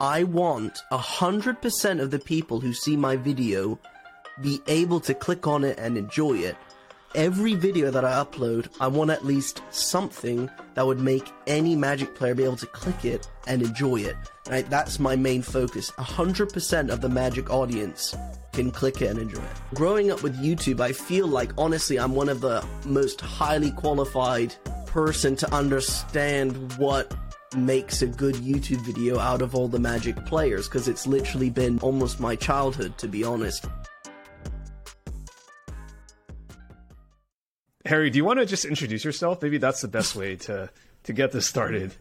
I want 100% of the people who see my video be able to click on it and enjoy it. Every video that I upload, I want at least something that would make any Magic player be able to click it and enjoy it. Right? That's my main focus. 100% of the Magic audience can click it and enjoy it. Growing up with YouTube, I feel like honestly I'm one of the most highly qualified person to understand what makes a good YouTube video out of all the Magic players because it's literally been almost my childhood to be honest. Harry, do you want to just introduce yourself? Maybe that's the best way to to get this started.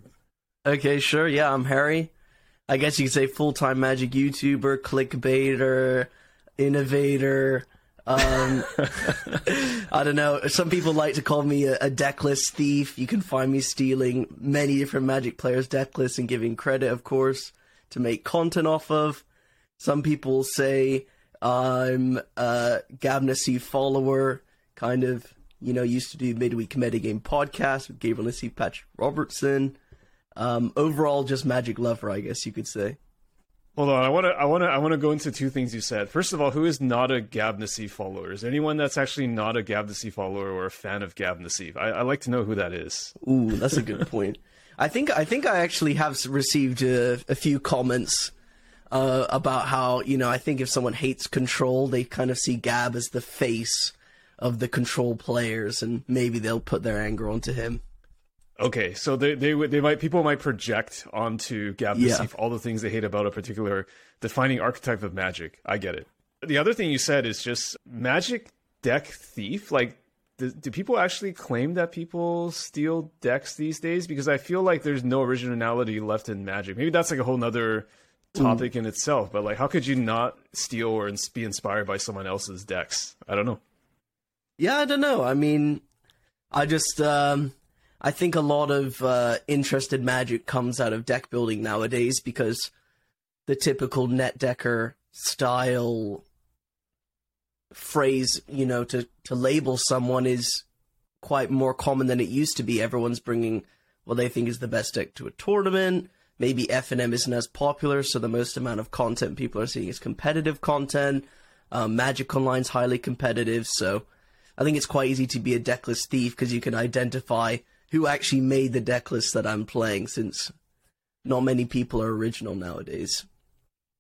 Okay, sure. Yeah, I'm Harry. I guess you could say full time Magic YouTuber, clickbaiter, innovator. Um, I don't know. Some people like to call me a, a decklist thief. You can find me stealing many different Magic players' decklists and giving credit, of course, to make content off of. Some people say I'm a Gab follower, kind of you know, used to do midweek metagame podcast with Gabriel Nassif, Patrick Robertson. Um, overall, just magic lover, I guess you could say. Hold on, I want to, I want to, I want to go into two things you said. First of all, who is not a Gab Nassif follower? Is anyone that's actually not a Gab Nassif follower or a fan of Gab Nassif? I, I like to know who that is. Ooh, that's a good point. I think, I think I actually have received a, a few comments uh, about how you know I think if someone hates Control, they kind of see Gab as the face of the control players, and maybe they'll put their anger onto him. Okay, so they they they might people might project onto Gab yeah. all the things they hate about a particular defining archetype of Magic. I get it. The other thing you said is just Magic deck thief. Like, do, do people actually claim that people steal decks these days? Because I feel like there's no originality left in Magic. Maybe that's like a whole nother topic mm. in itself. But like, how could you not steal or be inspired by someone else's decks? I don't know. Yeah, I don't know. I mean, I just um, I think a lot of uh, interested magic comes out of deck building nowadays because the typical net decker style phrase, you know, to to label someone is quite more common than it used to be. Everyone's bringing what they think is the best deck to a tournament. Maybe FNM isn't as popular, so the most amount of content people are seeing is competitive content. Um, Magic Online's highly competitive, so I think it's quite easy to be a decklist thief because you can identify who actually made the decklist that I'm playing since not many people are original nowadays.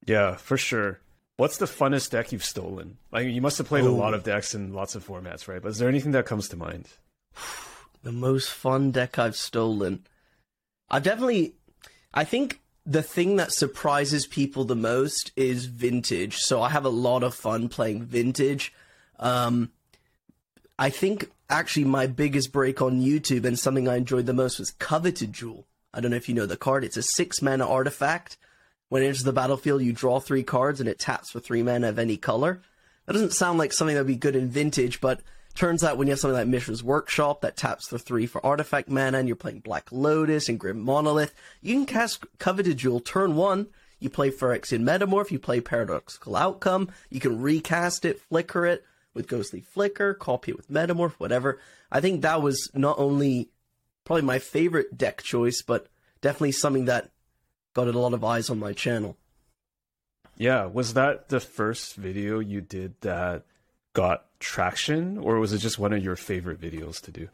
Yeah, for sure. What's the funnest deck you've stolen? Like you must have played a lot of decks in lots of formats, right? But is there anything that comes to mind? the most fun deck I've stolen. I've definitely I think the thing that surprises people the most is vintage. So I have a lot of fun playing vintage. Um, I think actually my biggest break on YouTube and something I enjoyed the most was Coveted Jewel. I don't know if you know the card. It's a six mana artifact. When it enters the battlefield, you draw three cards and it taps for three mana of any color. That doesn't sound like something that'd be good in vintage, but turns out when you have something like Mishra's Workshop that taps for three for artifact mana and you're playing Black Lotus and Grim Monolith, you can cast Coveted Jewel turn one. You play Phyrexian Metamorph, you play Paradoxical Outcome, you can recast it, flicker it, with Ghostly Flicker, copy it with Metamorph, whatever. I think that was not only probably my favorite deck choice, but definitely something that got a lot of eyes on my channel. Yeah, was that the first video you did that got traction, or was it just one of your favorite videos to do?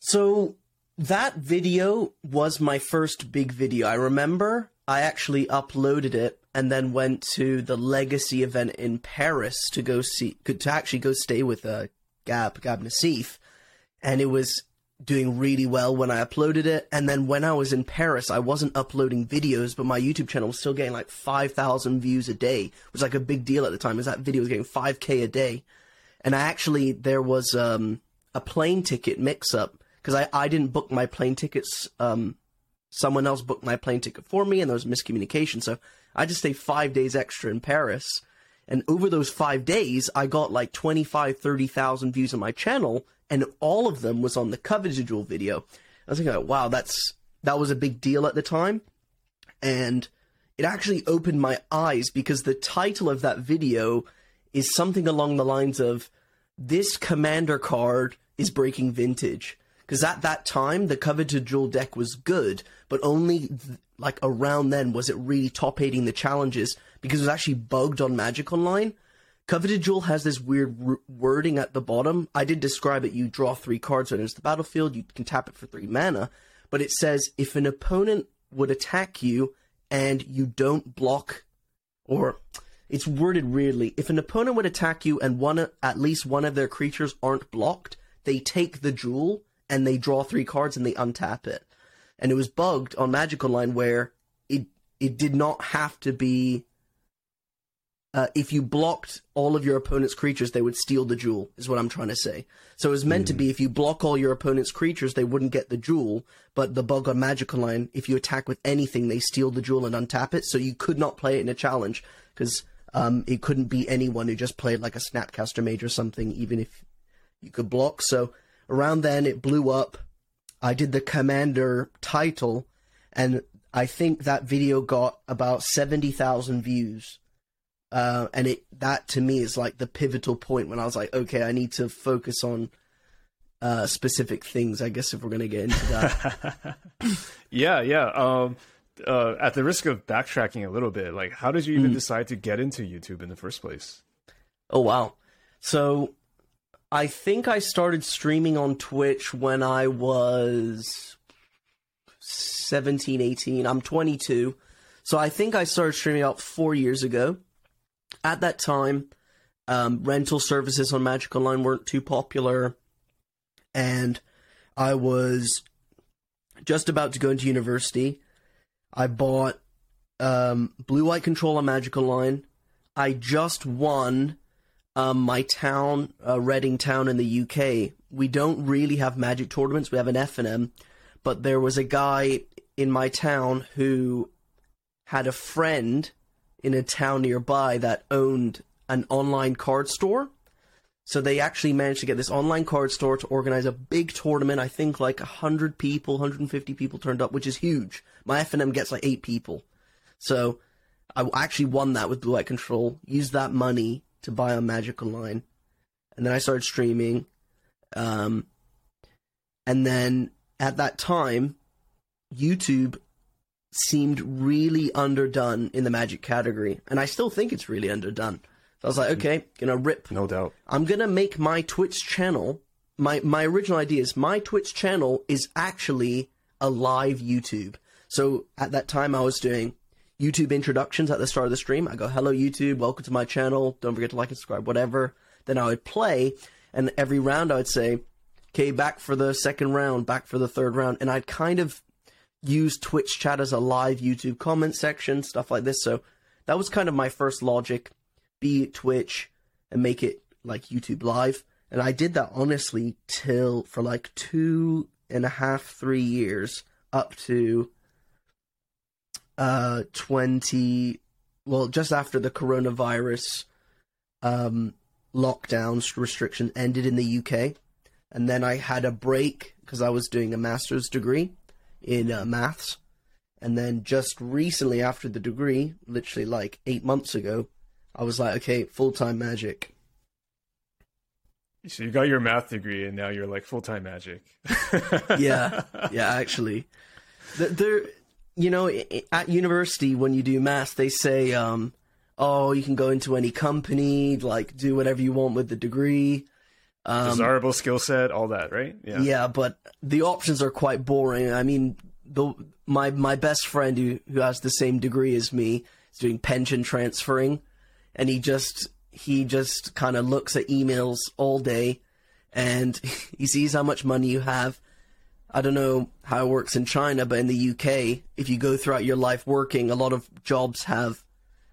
So that video was my first big video. I remember I actually uploaded it and then went to the Legacy event in Paris to go see, to actually go stay with uh, Gab, Gab Nassif. And it was doing really well when I uploaded it. And then when I was in Paris, I wasn't uploading videos, but my YouTube channel was still getting like 5,000 views a day, which was like a big deal at the time, because that video was getting 5K a day. And I actually, there was um, a plane ticket mix up, because I, I didn't book my plane tickets. Um, someone else booked my plane ticket for me, and there was miscommunication. So I just stayed five days extra in Paris. And over those five days, I got like 25, 30,000 views on my channel, and all of them was on the Coveted Jewel video. I was thinking, wow, that's that was a big deal at the time. And it actually opened my eyes because the title of that video is something along the lines of This Commander card is breaking vintage because at that time the coveted jewel deck was good, but only like around then was it really top eighting the challenges because it was actually bugged on Magic Online. Coveted Jewel has this weird r- wording at the bottom. I did describe it. You draw three cards when it's the battlefield. You can tap it for three mana, but it says if an opponent would attack you and you don't block, or it's worded weirdly. If an opponent would attack you and one at least one of their creatures aren't blocked, they take the jewel and they draw three cards and they untap it. And it was bugged on Magic Online where it it did not have to be uh, if you blocked all of your opponent's creatures, they would steal the jewel, is what I'm trying to say. So it was meant mm. to be if you block all your opponent's creatures, they wouldn't get the jewel. But the bug on Magic Online, if you attack with anything, they steal the jewel and untap it. So you could not play it in a challenge because um, it couldn't be anyone who just played like a Snapcaster Mage or something, even if you could block. So around then, it blew up. I did the Commander title, and I think that video got about 70,000 views uh, and it that to me is like the pivotal point when I was like, okay, I need to focus on uh, specific things. I guess if we're gonna get into that. yeah, yeah. Um, uh, at the risk of backtracking a little bit, like, how did you even mm. decide to get into YouTube in the first place? Oh wow! So I think I started streaming on Twitch when I was 17, 18. I'm 22. So I think I started streaming about four years ago at that time, um, rental services on Magic Online weren't too popular, and I was just about to go into university. I bought um, Blue White Control on Magic Online. I just won um, my town, uh, Reading Town in the UK. We don't really have Magic tournaments. We have an FNM, but there was a guy in my town who had a friend in a town nearby that owned an online card store. So they actually managed to get this online card store to organize a big tournament. I think like 100 people, 150 people turned up, which is huge. My FNM gets like 8 people. So I actually won that with Blue White Control, used that money to buy on Magic Online. And then I started streaming. Um, and then at that time, YouTube seemed really underdone in the Magic category, and I still think it's really underdone. So I was like, okay, gonna rip. No doubt. I'm gonna make my Twitch channel. My my original idea is my Twitch channel is actually a live YouTube. So at that time, I was doing YouTube introductions at the start of the stream. I go, hello YouTube, welcome to my channel. Don't forget to like and subscribe, whatever. Then I would play, and every round I would say, okay, back for the second round, back for the third round, and I'd kind of use Twitch chat as a live YouTube comment section, stuff like this. So that was kind of my first logic. Be Twitch and make it like YouTube live. And I did that honestly till for like two and a half, three years up to uh 20 well just after the coronavirus um lockdowns restrictions ended in the UK and then I had a break because I was doing a master's degree in uh, maths. And then just recently after the degree, literally like eight months ago, I was like, okay, full time magic. So you got your math degree and now you're like full time magic. yeah, yeah, actually, there, you know, at university when you do math, they say, um, oh, you can go into any company, like do whatever you want with the degree. Um, Desirable skill set, all that, right? Yeah. Yeah, but the options are quite boring. I mean, the my my best friend who who has the same degree as me is doing pension transferring, and he just he just kind of looks at emails all day, and he sees how much money you have. I don't know how it works in China, but in the UK, if you go throughout your life working, a lot of jobs have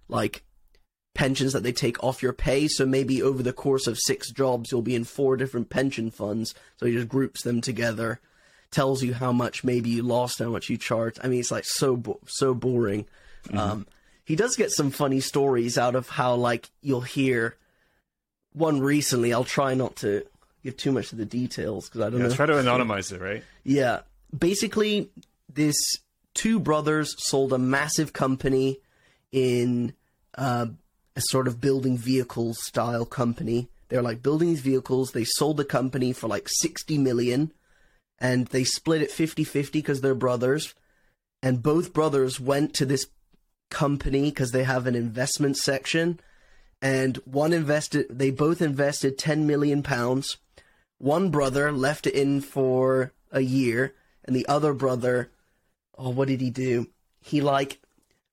like pensions that they take off your pay. So maybe over the course of six jobs, you'll be in four different pension funds. So he just groups them together, tells you how much maybe you lost, how much you charged. I mean, it's like so bo- so boring. Mm-hmm. Um, he does get some funny stories out of how like you'll hear one recently. I'll try not to give too much of the details because I don't yeah, know. Try to anonymize it, right? Yeah. Basically, this two brothers sold a massive company in uh, a sort of building vehicles style company. They're like building these vehicles. They sold the company for like 60 million and they split it 50-50 because they're brothers and both brothers went to this company because they have an investment section and one invested they both invested 10 million pounds one brother left it in for a year and the other brother oh what did he do? He like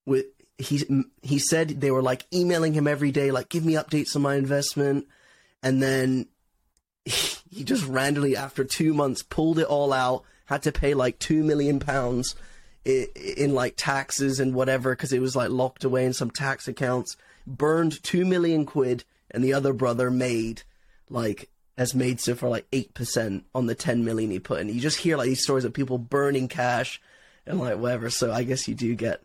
with he he said they were like emailing him every day like give me updates on my investment and then he just randomly after 2 months pulled it all out had to pay like 2 million pounds in, in like taxes and whatever because it was like locked away in some tax accounts burned 2 million quid and the other brother made like has made so far like 8% on the 10 million he put in you just hear like these stories of people burning cash and like whatever so i guess you do get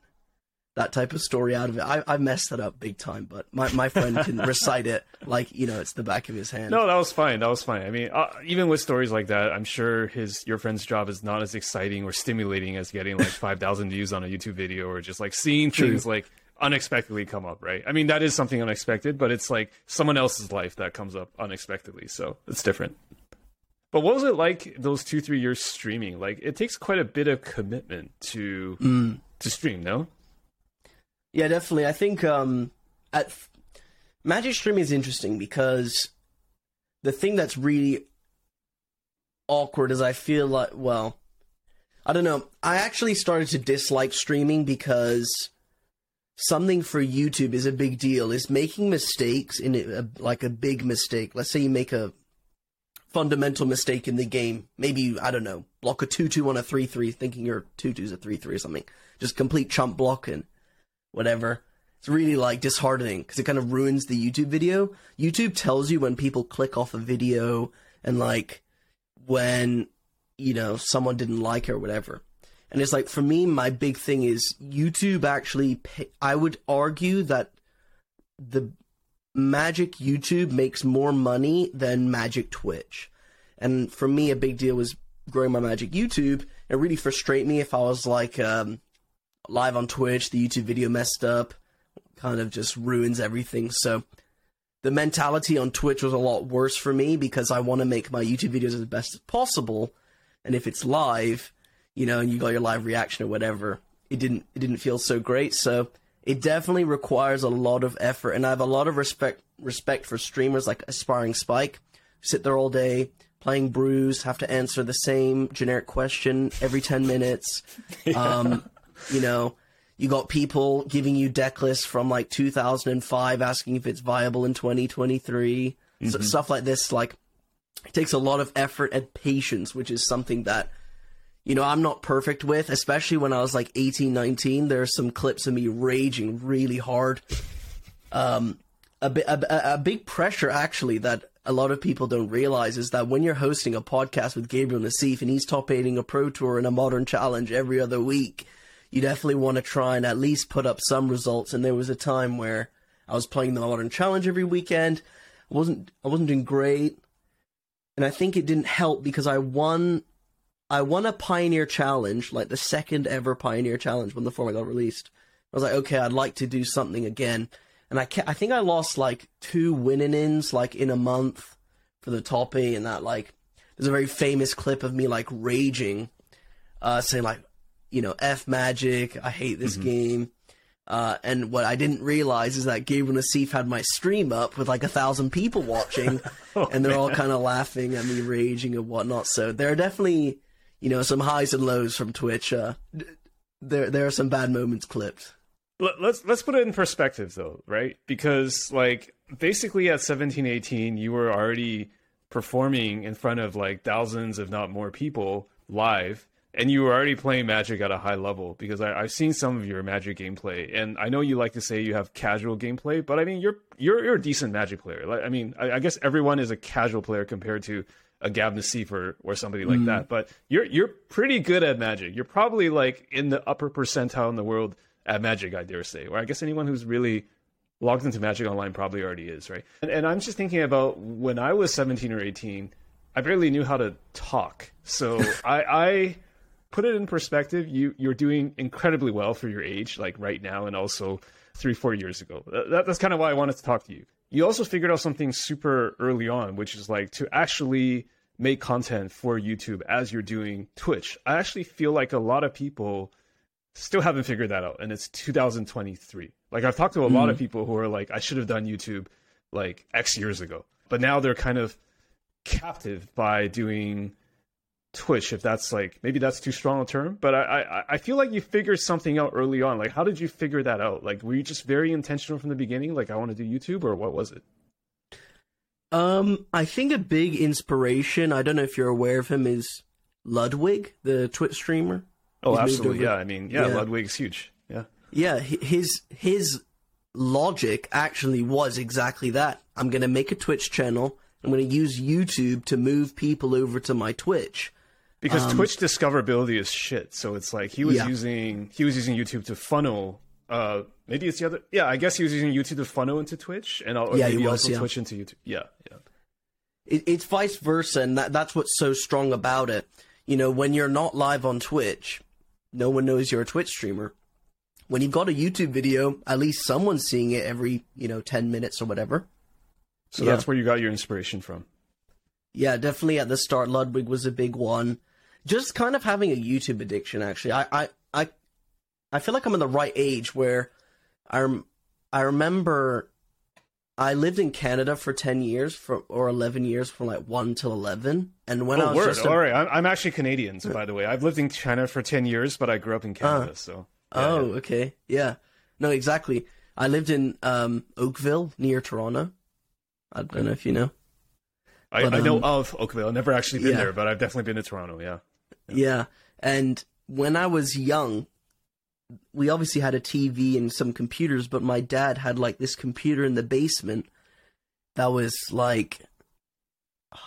that type of story out of it. I, I messed that up big time, but my, my friend can recite it like you know it's the back of his hand. No, that was fine. That was fine. I mean, uh, even with stories like that, I'm sure his your friend's job is not as exciting or stimulating as getting like five thousand views on a YouTube video or just like seeing True. things like unexpectedly come up. Right? I mean, that is something unexpected, but it's like someone else's life that comes up unexpectedly, so it's different. But what was it like those two three years streaming? Like, it takes quite a bit of commitment to mm. to stream. No. Yeah, definitely. I think um, at Magic streaming is interesting because the thing that's really awkward is I feel like well, I don't know. I actually started to dislike streaming because something for YouTube is a big deal. Is making mistakes in a, like a big mistake. Let's say you make a fundamental mistake in the game. Maybe I don't know, block a two two on a three three, thinking your two two is a three three or something. Just complete chump blocking whatever. It's really like disheartening because it kind of ruins the YouTube video. YouTube tells you when people click off a video and like when you know someone didn't like it or whatever. And it's like for me, my big thing is YouTube actually. I would argue that the Magic YouTube makes more money than Magic Twitch. And for me, a big deal was growing my Magic YouTube. It really frustrate me if I was like, um, live on Twitch, the YouTube video messed up, kind of just ruins everything. So the mentality on Twitch was a lot worse for me because I want to make my YouTube videos as best as possible. And if it's live, you know, and you got your live reaction or whatever, it didn't it didn't feel so great. So it definitely requires a lot of effort, and I have a lot of respect respect for streamers like Aspiring Spike, sit there all day playing brews, have to answer the same generic question every ten minutes. yeah. um, you know, you got people giving you deck lists from like 2005 asking if it's viable in 2023. Mm-hmm. So stuff like this, like, it takes a lot of effort and patience, which is something that, you know, I'm not perfect with, especially when I was like 18, 19. There are some clips of me raging really hard. Um, a, bi- a, a big pressure, actually, that a lot of people don't realize is that when you're hosting a podcast with Gabriel Nassif and he's top eighting a pro tour and a modern challenge every other week, you definitely want to try and at least put up some results. And there was a time where I was playing the Modern Challenge every weekend. I wasn't I wasn't doing great, and I think it didn't help because I won. I won a Pioneer Challenge, like the second ever Pioneer Challenge when the format got released. I was like, okay, I'd like to do something again, and I I think I lost like two winning ins like in a month for the toppy, and that like there's a very famous clip of me like raging, uh, saying like, you know, F Magic, I hate this mm-hmm. game. Uh, and what I didn't realize is that Gabriel Nassif had my stream up with like a thousand people watching, oh, and they're man. all kind of laughing at me raging and whatnot. So there are definitely, you know, some highs and lows from Twitch. Uh, there, there are some bad moments clipped. Let's let's put it in perspective though, right? Because like basically at 17, 18, you were already performing in front of like thousands, if not more people live and you were already playing Magic at a high level because I, have seen some of your Magic gameplay, and I know you like to say you have casual gameplay, but I mean you're you're, you're a decent Magic player. Like, I mean, I, I, guess everyone is a casual player compared to a Gab Nassif or, or somebody like mm. that, but you're you're pretty good at Magic. You're probably like in the upper percentile in the world at Magic, I dare say. Or I guess anyone who's really logged into Magic Online probably already is, right? And, and I'm just thinking about when I was 17 or 18, I barely knew how to talk, so I. I put it in perspective, you you're doing incredibly well for your age, like right now, and also three four years ago. That, that's kind of why I wanted to talk to you. You also figured out something super early on, which is like to actually make content for YouTube as you're doing Twitch. I actually feel like a lot of people still haven't figured that out, and it's 2023. Like I've talked to a mm. lot of mm. people who are like, I should have done YouTube like X years ago, but now they're kind of captive by doing Twitch. If that's like maybe that's too strong a term, but I I, I feel like you figured something out early on. Like how did you figure that out? Like were you just very intentional from the beginning? Like I want to do YouTube, or what was it? Um, I think a big inspiration. I don't know if you're aware of him is Ludwig, the Twitch streamer. Oh, He's absolutely. Yeah, I mean, yeah, yeah, Ludwig's huge. Yeah. Yeah, his his logic actually was exactly that. I'm going to make a Twitch channel. I'm going to use YouTube to move people over to my Twitch. Because um, Twitch discoverability is shit. So it's like he was yeah. using he was using YouTube to funnel uh maybe it's the other yeah, I guess he was using YouTube to funnel into Twitch and or yeah, maybe was, also yeah. Twitch into YouTube. Yeah, yeah. It, it's vice versa and that, that's what's so strong about it. You know, when you're not live on Twitch, no one knows you're a Twitch streamer when you've got a YouTube video, at least someone's seeing it every, you know, 10 minutes or whatever. So yeah. that's where you got your inspiration from. Yeah, definitely at the start, Ludwig was a big one. Just kind of having a YouTube addiction, actually. I, I, I, I feel like I'm in the right age where I, I remember I lived in Canada for 10 years for, or 11 years from like 1 till 11. And when oh, I was word. just. A... All right. I'm, I'm actually Canadian, so by the way. I've lived in China for 10 years, but I grew up in Canada, uh, so oh, yeah. okay. Yeah. No, exactly. I lived in um, Oakville near Toronto. I don't know if you know. I, but, I know um, of Oakville. I've never actually been yeah. there, but I've definitely been to Toronto. Yeah. Yeah. Yeah. And when I was young, we obviously had a TV and some computers, but my dad had like this computer in the basement that was like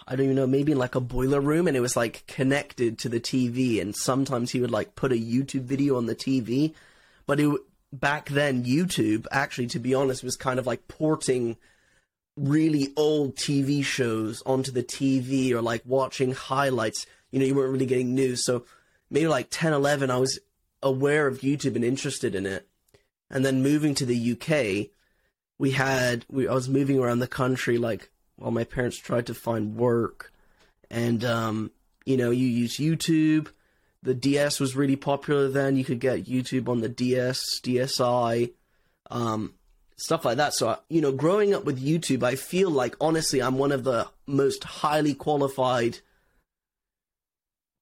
I don't even know, maybe in like a boiler room and it was like connected to the TV and sometimes he would like put a YouTube video on the TV. But it back then YouTube actually to be honest was kind of like porting really old TV shows onto the TV or like watching highlights. You know, you weren't really getting news. So maybe like 10, 11, I was aware of YouTube and interested in it. And then moving to the UK, we had, we, I was moving around the country like while my parents tried to find work. And, um, you know, you use YouTube. The DS was really popular then. You could get YouTube on the DS, DSi, um, stuff like that. So, you know, growing up with YouTube, I feel like, honestly, I'm one of the most highly qualified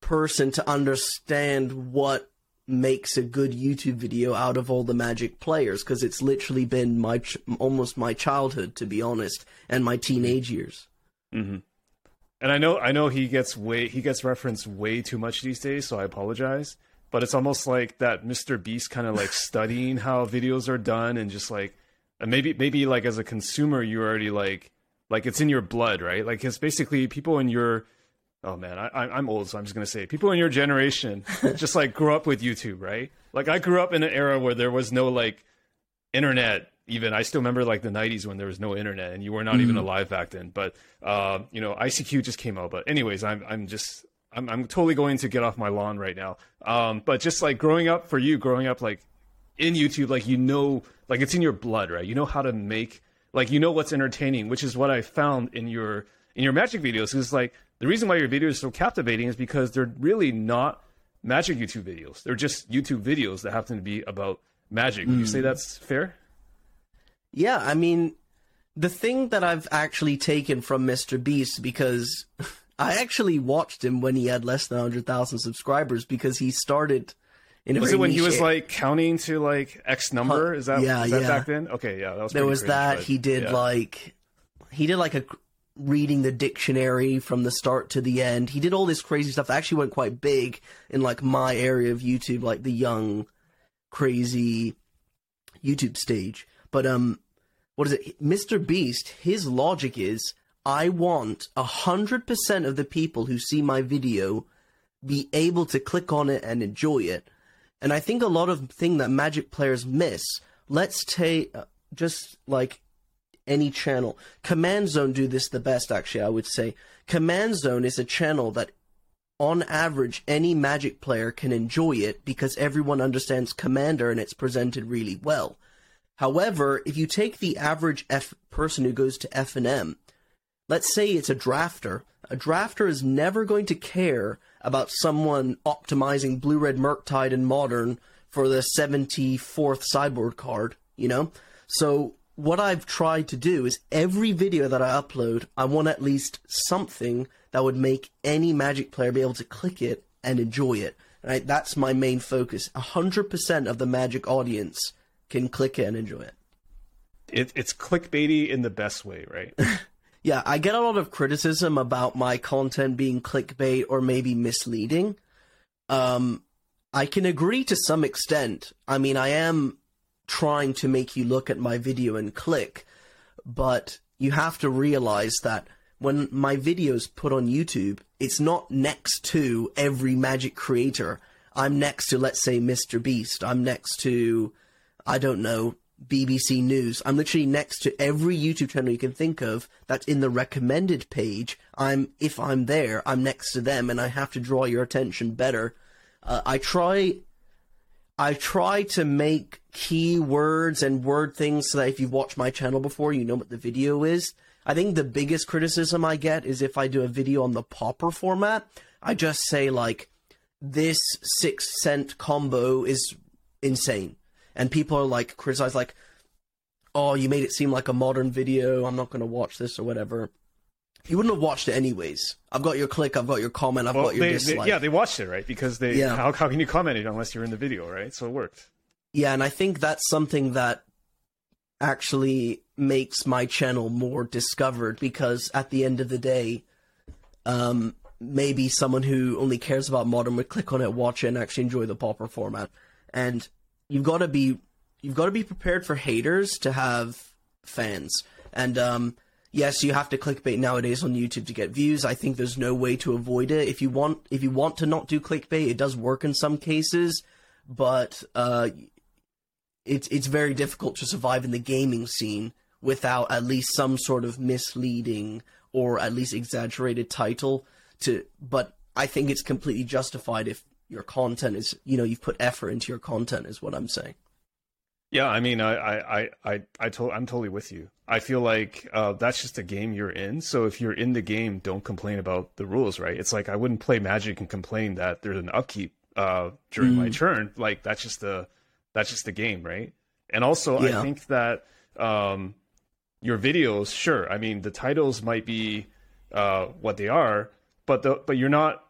person to understand what makes a good YouTube video out of all the Magic players because it's literally been my ch- almost my childhood, to be honest, and my teenage years. Mm-hmm. And I know, I know he gets way he gets referenced way too much these days, so I apologize. But it's almost like that Mr. Beast kind of like studying how videos are done and just like, and maybe maybe like as a consumer, you're already like like it's in your blood, right? Like it's basically people in your oh man, I, am old, so I'm just gonna say people in your generation just like grew up with YouTube, right? Like I grew up in an era where there was no like internet. Even I still remember like the '90s when there was no internet and you were not mm even alive back then. But uh, you know, ICQ just came out. But anyways, I'm I'm just I'm I'm totally going to get off my lawn right now. Um, but just like growing up for you, growing up like in YouTube, like you know, like it's in your blood, right? You know how to make like you know what's entertaining, which is what I found in your in your magic videos. Is like the reason why your videos are so captivating is because they're really not magic YouTube videos. They're just YouTube videos that happen to be about magic. Would mm. you say hmm. that's fair? Yeah, I mean, the thing that I've actually taken from Mr. Beast because I actually watched him when he had less than 100,000 subscribers because he started in was it when he was like counting to like X number? Is that, yeah, that yeah. back then? Okay, yeah, that was there was crazy, that. But, he did yeah. like he did like a reading the dictionary from the start to the end. He did all this crazy stuff that actually went quite big in like my area of YouTube, like the young, crazy YouTube stage. But um, what is it? Mr. Beast, his logic is I want a hundred percent of the people who see my video be able to click on it and enjoy it. And I think a lot of thing that Magic players miss. Let's take uh, just like any channel. Command Zone do this the best, actually, I would say. Command Zone is a channel that, on average, any Magic player can enjoy it because everyone understands Commander and it's presented really well. However, if you take the average F person who goes to FNM, let's say it's a drafter. A drafter is never going to care about someone optimizing blue red Murktide and modern for the 74th sideboard card, you know? So what I've tried to do is every video that I upload, I want at least something that would make any Magic player be able to click it and enjoy it. Right? That's my main focus. 100% of the Magic audience can click it and enjoy it. it it's clickbaity in the best way, right? yeah, I get a lot of criticism about my content being clickbait or maybe misleading. Um, I can agree to some extent. I mean, I am trying to make you look at my video and click, but you have to realize that when my videos put on YouTube, it's not next to every magic creator. I'm next to, let's say, Mr. Beast. I'm next to, I don't know, BBC News. I'm literally next to every YouTube channel you can think of that's in the recommended page. I'm, if I'm there, I'm next to them and I have to draw your attention better. Uh, I try I try to make keywords and word things so that if you've watched my channel before, you know what the video is. I think the biggest criticism I get is if I do a video on the pauper format, I just say like, this six cent combo is insane. And people are like, criticize like, oh, you made it seem like a modern video. I'm not going to watch this or whatever. You wouldn't have watched it anyways. I've got your click, I've got your comment, I've well, got your they, dislike. They, yeah, they watched it, right? Because they yeah. how, how can you comment it unless you're in the video, right? So it worked. Yeah, and I think that's something that actually makes my channel more discovered because at the end of the day, um, maybe someone who only cares about modern would click on it, watch it, and actually enjoy the pauper format. And you've got to be you've got to be prepared for haters to have fans. And um, yes, you have to clickbait nowadays on YouTube to get views. I think there's no way to avoid it. If you want, if you want to not do clickbait, it does work in some cases, but uh, it's it's very difficult to survive in the gaming scene without at least some sort of misleading or at least exaggerated title. To, but I think it's completely justified if your content is, you know, you've put effort into your content, is what I'm saying. Yeah, I mean, I, I, I, I, to- I'm totally with you. I feel like uh, that's just a game you're in. So if you're in the game, don't complain about the rules, right? It's like I wouldn't play Magic and complain that there's an upkeep uh, during mm. my turn. Like that's just the that's just the game, right? And also, yeah. I think that um, your videos, sure. I mean, the titles might be uh, what they are, but the but you're not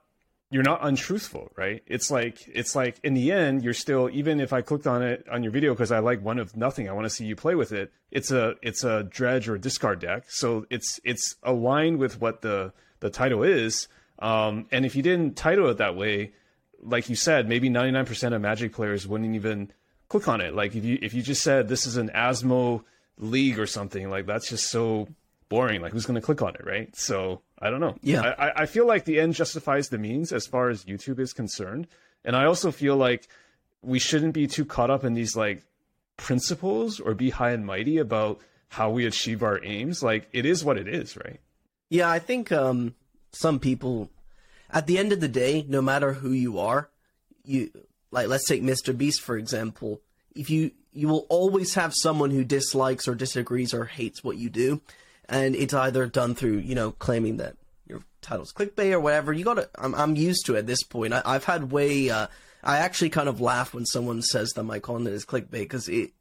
you're not untruthful, right? It's like it's like in the end, you're still even if I clicked on it on your video because I like One with Nothing, I want to see you play with it. It's a it's a dredge or discard deck, so it's it's aligned with what the the title is. Um, and if you didn't title it that way, like you said, maybe 99% of Magic players wouldn't even click on it. Like if you if you just said this is an Asmo league or something, like that's just so boring. Like who's going to click on it, right? So I don't know. Yeah. I, I feel like the end justifies the means as far as YouTube is concerned. And I also feel like we shouldn't be too caught up in these like principles or be high and mighty about how we achieve our aims. Like it is what it is, right? Yeah, I think um, some people, at the end of the day, no matter who you are, you like let's take Mr. Beast for example. If you you will always have someone who dislikes or disagrees or hates what you do and it's either done through you know claiming that your title's clickbait or whatever. You gotta. I'm I'm used to it at this point. I, have had way. Uh, I actually kind of laugh when someone says that my content is clickbait because it.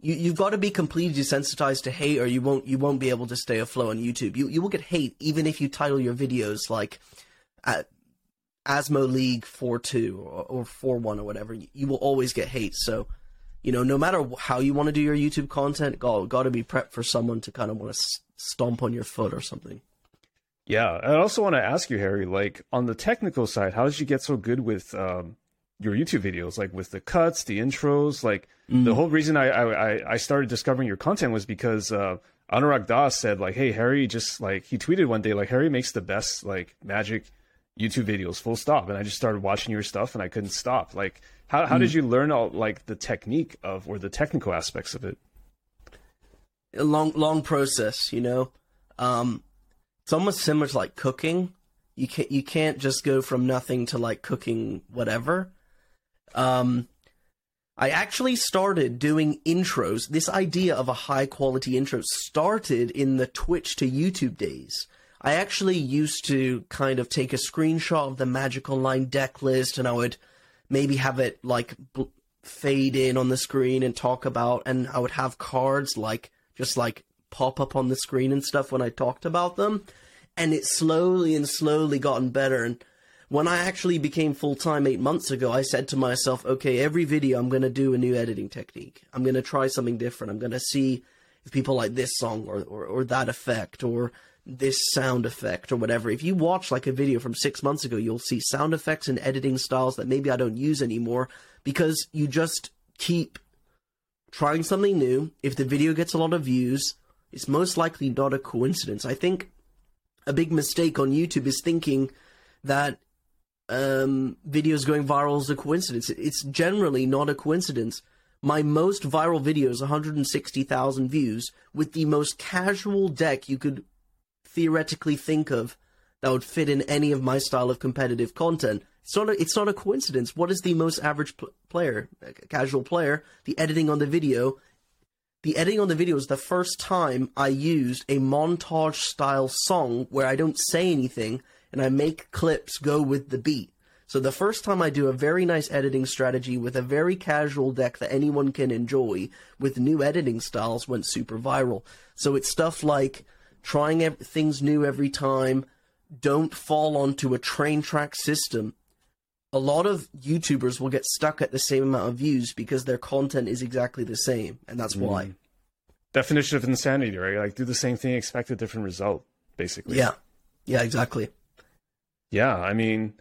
You you've got to be completely desensitized to hate, or you won't you won't be able to stay afloat on YouTube. You you will get hate even if you title your videos like, Asmo League four two or, or four one or whatever. You will always get hate. So you know, no matter how you want to do your YouTube content, got, got to be prepped for someone to kind of want to stomp on your foot or something. Yeah, I also want to ask you, Harry, like on the technical side, how did you get so good with um, your YouTube videos, like with the cuts, the intros? Like mm. the whole reason I, I I started discovering your content was because uh, Anuraag Das said like, "Hey, Harry, just like he tweeted one day like Harry makes the best like magic YouTube videos, full stop." And I just started watching your stuff, and I couldn't stop. Like, how how mm. did you learn all like the technique of or the technical aspects of it? a long long process, you know. Um, it's almost similar to like cooking. You can't you can't just go from nothing to like cooking whatever. Um, I actually started doing intros. This idea of a high quality intro started in the Twitch to YouTube days. I actually used to kind of take a screenshot of the Magic Online deck list and I would maybe have it like bl- fade in on the screen and talk about, and I would have cards like just like pop up on the screen and stuff when I talked about them. And it slowly and slowly gotten better. And when I actually became full time eight months ago, I said to myself, okay, every video I'm going to do a new editing technique. I'm going to try something different. I'm going to see if people like this song or, or, or that effect or this sound effect or whatever. If you watch like a video from six months ago, you'll see sound effects and editing styles that maybe I don't use anymore because you just keep trying something new. If the video gets a lot of views, it's most likely not a coincidence. I think a big mistake on YouTube is thinking that um, videos going viral is a coincidence. It's generally not a coincidence. My most viral video is 160,000 views with the most casual deck you could theoretically think of that would fit in any of my style of competitive content. It's not a, it's not a coincidence. What is the most average pl- player, uh, casual player? The editing on the video. The editing on the video is the first time I used a montage style song where I don't say anything and I make clips go with the beat. So the first time I do a very nice editing strategy with a very casual deck that anyone can enjoy with new editing styles went super viral. So it's stuff like trying ev- things new every time, don't fall onto a train track system. A lot of YouTubers will get stuck at the same amount of views because their content is exactly the same, and that's mm. why. Definition of insanity, right? Like do the same thing, expect a different result, basically. Yeah. Yeah, exactly. Yeah, I mean,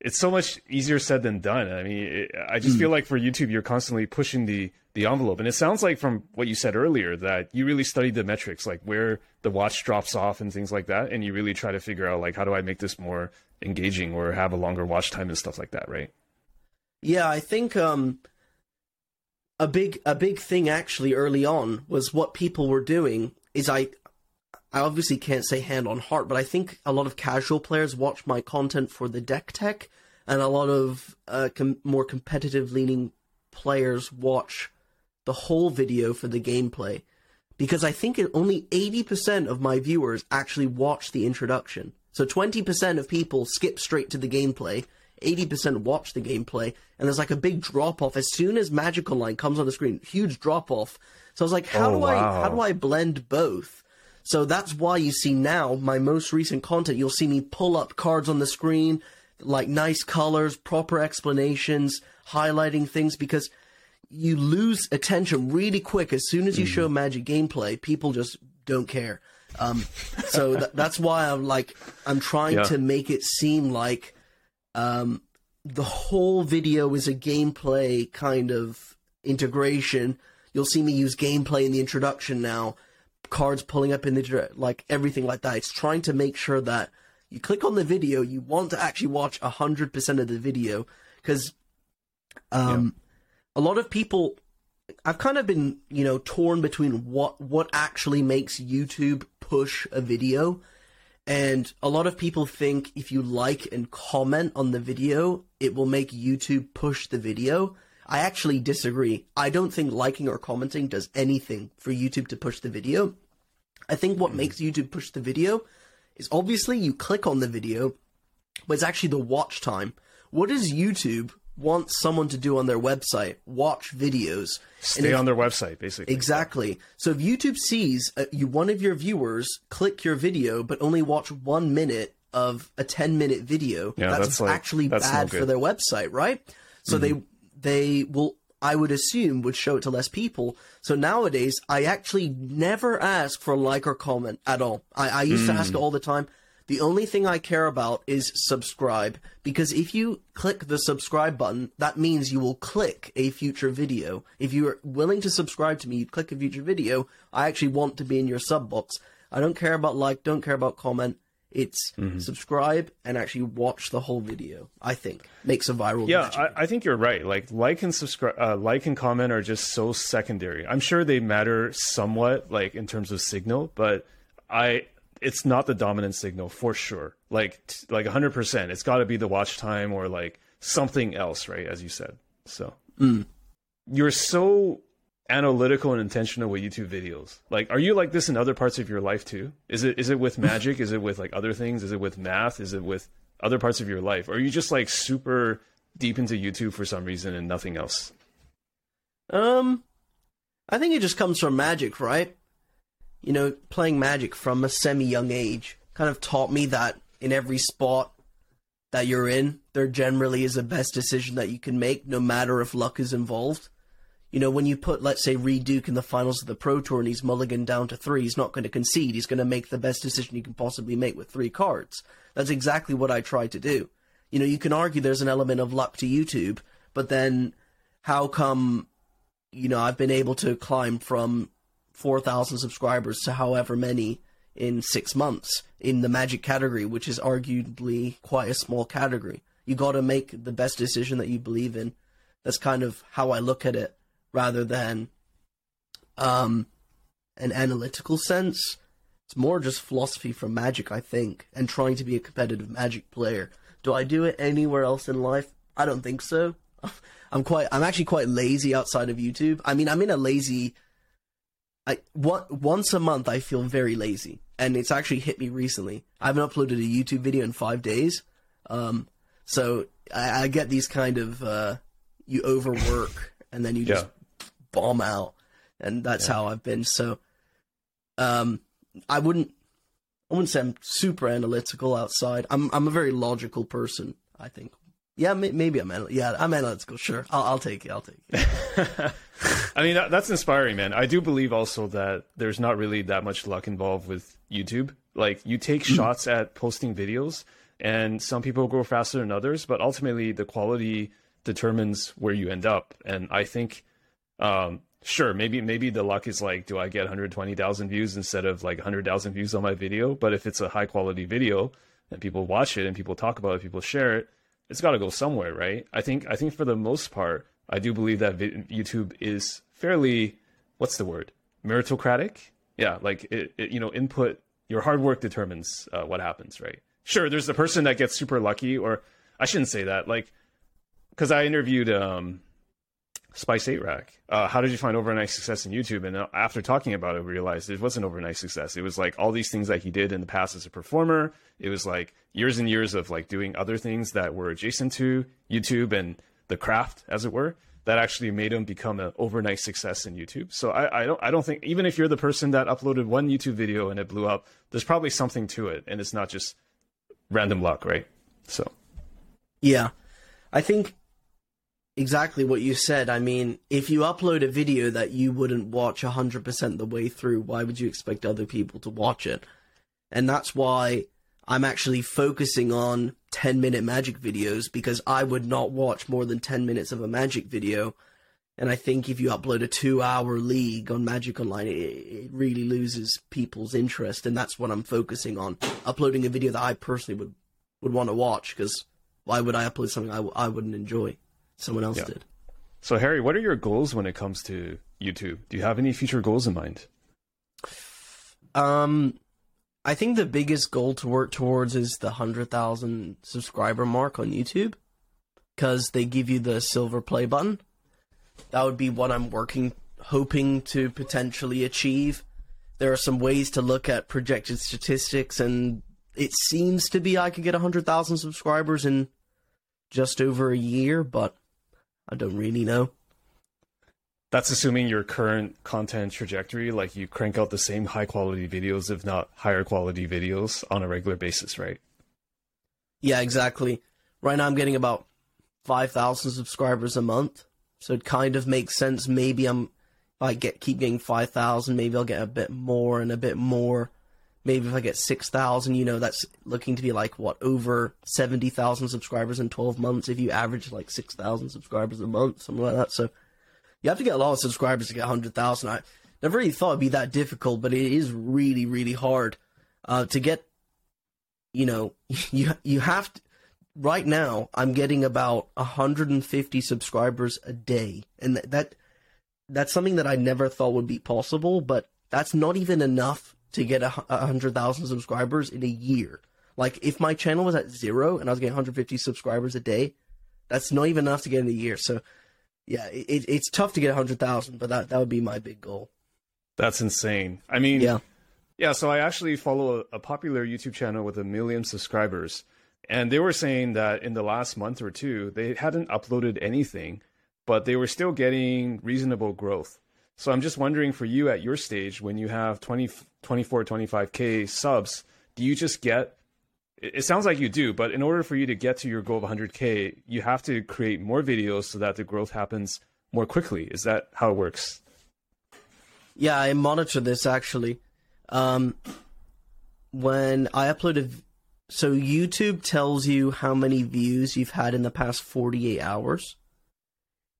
it's so much easier said than done. I mean, it, I just mm. feel like for YouTube, you're constantly pushing the the envelope, and it sounds like from what you said earlier that you really studied the metrics, like where the watch drops off and things like that, and you really try to figure out like how do I make this more engaging or have a longer watch time and stuff like that, right? Yeah, I think um, a big a big thing actually early on was what people were doing is I I obviously can't say hand on heart, but I think a lot of casual players watch my content for the deck tech, and a lot of uh, com- more competitive leaning players watch the whole video for the gameplay. Because I think only 80% of my viewers actually watch the introduction. So 20% of people skip straight to the gameplay, 80% watch the gameplay, and there's like a big drop off as soon as Magic Online comes on the screen. Huge drop off. So I was like, how oh, do wow. I how do I blend both? So that's why you see now my most recent content. You'll see me pull up cards on the screen, like nice colors, proper explanations, highlighting things because you lose attention really quick as soon as you mm. show magic gameplay. People just don't care. Um, so th- that's why I'm like I'm trying yeah. to make it seem like um, the whole video is a gameplay kind of integration. You'll see me use gameplay in the introduction now cards pulling up in the like everything like that. It's trying to make sure that you click on the video, you want to actually watch hundred percent of the video because um, yeah. A lot of people. I've kind of been you know torn between what what actually makes YouTube push a video. And a lot of people think if you like and comment on the video, it will make YouTube push the video. I actually disagree. I don't think liking or commenting does anything for YouTube to push the video. I think what mm. makes YouTube push the video is obviously you click on the video, but it's actually the watch time. What does YouTube want someone to do on their website? Watch videos. Stay if, on their website, basically. Exactly. So if YouTube sees uh, you, one of your viewers click your video, but only watch one minute of a 10 minute video, yeah, that's, that's like, actually that's bad for their website, right? So mm-hmm. they they will I would assume would show it to less people. So nowadays, I actually never ask for a like or comment at all. I, I used mm. to ask hmm. all the time. The only thing I care about is subscribe because if you click the subscribe button, that means you will click a future video. If you are willing to subscribe to me, you click a future video. I actually want to be in your sub box. I don't care about like, don't care about comment. It's mm-hmm. subscribe and actually watch the whole video. I think makes a viral. Video. Yeah, I, I, think you're right. Like like and subscribe, uh, like and comment are just so secondary. I'm sure they matter somewhat, like in terms of signal, but I it's not the dominant signal for sure. Like like 100. percent It's got to be the watch time or like something else, right? As you said. So mm. you're so analytical and intentional with YouTube videos. Like, are you like this in other parts of your life too? Is it is it with magic? is it with like other things? Is it with math? Is it with other parts of your life? Or are you just like super deep into YouTube for some reason and nothing else? Um, I think it just comes from magic, right? You know, playing magic from a semi young age kind of taught me that in every spot that you're in, there generally is the best decision that you can make, no matter if luck is involved. You know, when you put, let's say, Reid Duke in the finals of the Pro Tour and he's mulligan down to three, he's not going to concede. He's going to make the best decision he can possibly make with three cards. That's exactly what I try to do. You know, you can argue there's an element of luck to YouTube, but then how come, you know, I've been able to climb from 4,000 subscribers to however many in six months in the Magic category, which is arguably quite a small category. You got to make the best decision that you believe in. That's kind of how I look at it, rather than um, an analytical sense. It's more just philosophy from Magic, I think, and trying to be a competitive Magic player. Do I do it anywhere else in life? I don't think so. I'm quite. I'm actually quite lazy outside of YouTube. I mean, I'm in a lazy I once a month I feel very lazy, and it's actually hit me recently. I haven't uploaded a YouTube video in five days, um, so I, I, get these kind of uh, you overwork and then you just yeah. bomb out, and that's yeah. how I've been. So, um, I wouldn't, I wouldn't say I'm super analytical outside. I'm I'm a very logical person. I think yeah, maybe I'm anal- yeah I'm analytical. Sure, I'll, I'll take it. I'll take it. I mean, that, that's inspiring, man. I do believe also that there's not really that much luck involved with YouTube. Like you take mm. shots at posting videos, and some people grow faster than others, but ultimately the quality determines where you end up. And I think, um, sure, maybe maybe the luck is like, do I get 120,000 views instead of like 100,000 views on my video? But if it's a high quality video and people watch it and people talk about it, people share it it's got to go somewhere, right? I think I think for the most part, I do believe that YouTube is fairly what's the word meritocratic. Yeah, like it, it you know, input your hard work determines uh, what happens, right? Sure, there's the person that gets super lucky, or I shouldn't say that, like because I interviewed um, Spice8Rack. Uh, how did you find overnight success in YouTube? And uh, after talking about it, we realized it wasn't overnight success. It was like all these things that he did in the past as a performer. It was like years and years of like doing other things that were adjacent to YouTube and the craft, as it were, that actually made him become an overnight success in YouTube. So I, I don't, I don't think even if you're the person that uploaded one YouTube video and it blew up, there's probably something to it, and it's not just random luck, right? So, yeah, I think exactly what you said. I mean, if you upload a video that you wouldn't watch 100% the way through, why would you expect other people to watch it? And that's why I'm actually focusing on 10 minute magic videos because I would not watch more than 10 minutes of a magic video. And I think if you upload a two hour league on Magic Online, it, it really loses people's interest. And that's what I'm focusing on uploading a video that I personally would, would want to watch because why would I upload something I, I wouldn't enjoy? Someone else yeah. did. So, Harry, what are your goals when it comes to YouTube? Do you have any future goals in mind? Um, I think the biggest goal to work towards is the 100,000 subscriber mark on YouTube because they give you the silver play button. That would be what I'm working, hoping to potentially achieve. There are some ways to look at projected statistics, and it seems to be I could get 100,000 subscribers in just over a year, but I don't really know. That's assuming your current content trajectory, like you crank out the same high quality videos, if not higher quality videos on a regular basis, right? Yeah, exactly. Right now I'm getting about 5,000 subscribers a month. So it kind of makes sense. Maybe I'm, I get, keep getting 5,000, maybe I'll get a bit more and a bit more maybe if I get 6,000, you know, that's looking to be like, what, over 70,000 subscribers in 12 months if you average like 6,000 subscribers a month, something like that. So you have to get a lot of subscribers to get 100,000. I never really thought it'd be that difficult, but it is really, really hard uh, to get, you know, you, you have to. Right now, I'm getting about 150 subscribers a day, and that, that that's something that I never thought would be possible. But that's not even enough to get a, a hundred thousand subscribers in a year. Like if my channel was at zero and I was getting 150 subscribers a day, that's not even enough to get in a year. So yeah, it, it's tough to get hundred thousand, but that that would be my big goal. That's insane. I mean, yeah, yeah. So I actually follow a, a popular YouTube channel with a million subscribers, and they were saying that in the last month or two, they hadn't uploaded anything, but they were still getting reasonable growth. So I'm just wondering for you at your stage, when you have 20, 24, 25K subs, do you just get it sounds like you do, but in order for you to get to your goal of 100K, you have to create more videos so that the growth happens more quickly. Is that how it works? Yeah, I monitor this actually. Um, when I uploaded, so YouTube tells you how many views you've had in the past 48 hours.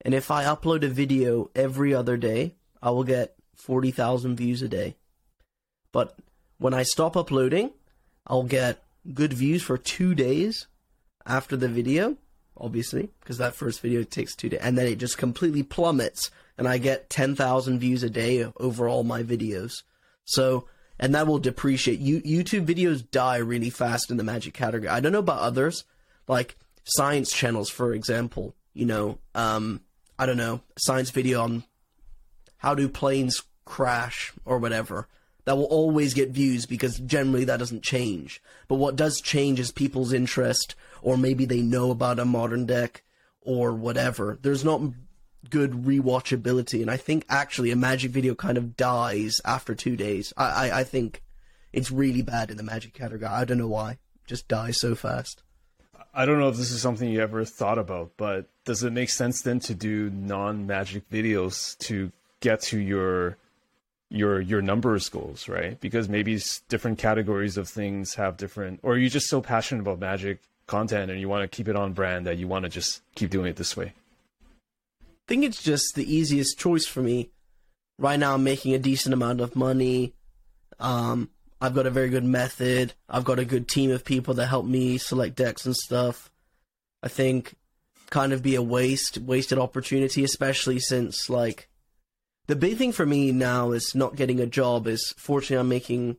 And if I upload a video every other day, I will get 40,000 views a day. But when I stop uploading, I'll get good views for two days after the video, obviously, because that first video takes two days, and then it just completely plummets, and I get 10,000 views a day over all my videos. So, and that will depreciate. You, YouTube videos die really fast in the magic category. I don't know about others, like science channels, for example. You know, um, I don't know, science video on how do planes crash or whatever that will always get views because generally that doesn't change. But what does change is people's interest, or maybe they know about a modern deck, or whatever. There's not good rewatchability, and I think actually a Magic video kind of dies after two days. I, I, I think it's really bad in the Magic category. I don't know why. Just dies so fast. I don't know if this is something you ever thought about, but does it make sense then to do non Magic videos to get to your your your numbers goals, right? Because maybe different categories of things have different, or you're just so passionate about magic content and you want to keep it on brand that you want to just keep doing it this way. I think it's just the easiest choice for me. Right now, I'm making a decent amount of money. Um, I've got a very good method. I've got a good team of people that help me select decks and stuff. I think kind of be a waste, wasted opportunity, especially since like the big thing for me now is not getting a job. Is fortunately I'm making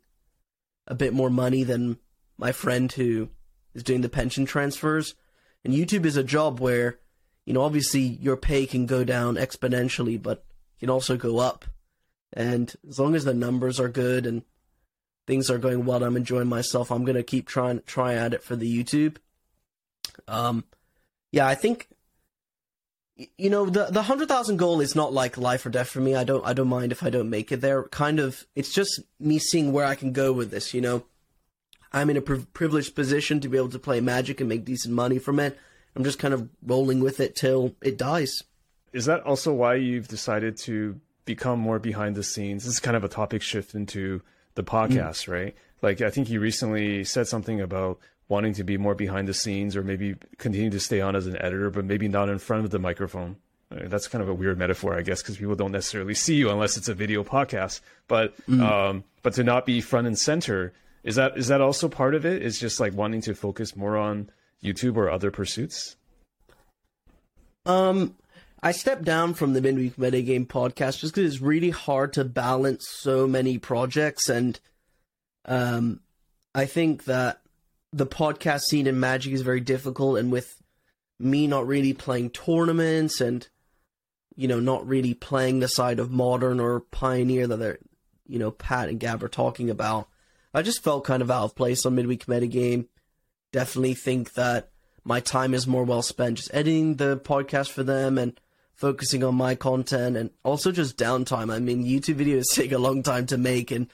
a bit more money than my friend who is doing the pension transfers. And YouTube is a job where, you know, obviously your pay can go down exponentially, but can also go up. And as long as the numbers are good and things are going well, I'm enjoying myself. I'm gonna keep trying try at it for the YouTube. Um, yeah, I think you know the the hundred thousand goal is not like life or death for me. I don't I don't mind if I don't make it there. Kind of, it's just me seeing where I can go with this. You know, I'm in a pri- privileged position to be able to play Magic and make decent money from it. I'm just kind of rolling with it till it dies. Is that also why you've decided to become more behind the scenes? This is kind of a topic shift into the podcast, mm. right? Like I think you recently said something about wanting to be more behind the scenes or maybe continue to stay on as an editor, but maybe not in front of the microphone. Mean, that's kind of a weird metaphor, I guess, because people don't necessarily see you unless it's a video podcast. But mm. um, but to not be front and center is that is that also part of it? Is just like wanting to focus more on YouTube or other pursuits? Um, I stepped down from the Midweek Metagame podcast just because it's really hard to balance so many projects, and um, I think that the podcast scene in Magic is very difficult, and with me not really playing tournaments and you know not really playing the side of modern or pioneer that they're you know Pat and Gab are talking about, I just felt kind of out of place on midweek metagame. Definitely think that my time is more well spent just editing the podcast for them and focusing on my content and also just downtime. I mean, YouTube videos take a long time to make and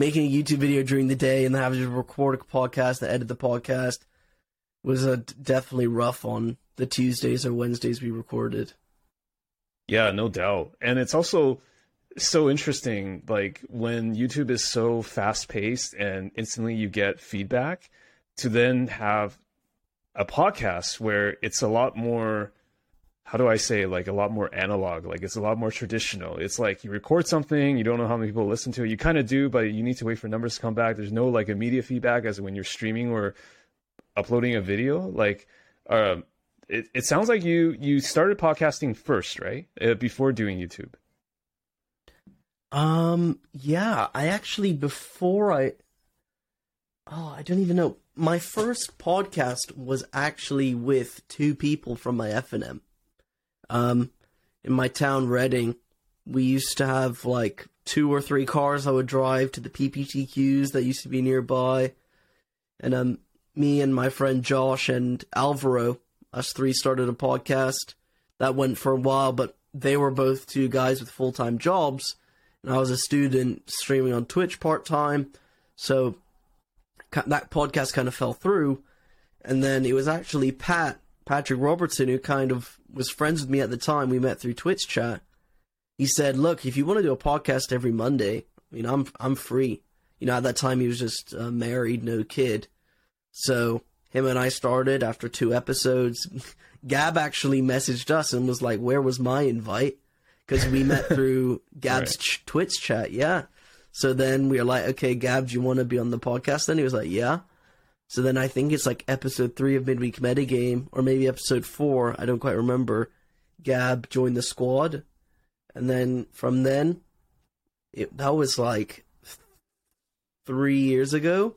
making a YouTube video during the day and then having to record a podcast and edit the podcast was uh, definitely rough on the Tuesdays or Wednesdays we recorded. Yeah, no doubt. And it's also so interesting like when YouTube is so fast paced and instantly you get feedback to then have a podcast where it's a lot more how do I say like a lot more analog? Like it's a lot more traditional. It's like you record something you don't know how many people listen to it. You kind of do but you need to wait for numbers to come back. There's no like immediate feedback as when you're streaming or uploading a video. Like um it, it sounds like you you started podcasting first right? Uh, before doing YouTube. Um yeah I actually before I oh I don't even know. My first podcast was actually with two people from my FNM um, in my town, Reading, we used to have like two or three cars I would drive to the PPTQs that used to be nearby. And um, me and my friend Josh and Alvaro, us three started a podcast that went for a while, but they were both two guys with full time jobs. And I was a student streaming on Twitch part time. So that podcast kind of fell through. And then it was actually Pat, Patrick Robertson, who kind of was friends with me at the time. We met through Twitch chat. He said, "Look, if you want to do a podcast every Monday, you know, I'm I'm free." You know, at that time he was just uh, married, no kid. So him and I started after two episodes. Gab actually messaged us and was like, "Where was my invite?" Because we met through Gab's right. ch- Twitch chat. Yeah. So then we were like, "Okay, Gab, do you want to be on the podcast?" Then he was like, "Yeah." So then I think it's like episode three of Midweek Metagame, or maybe episode four. I don't quite remember. Gab joined the squad, and then from then, it, that was like three years ago.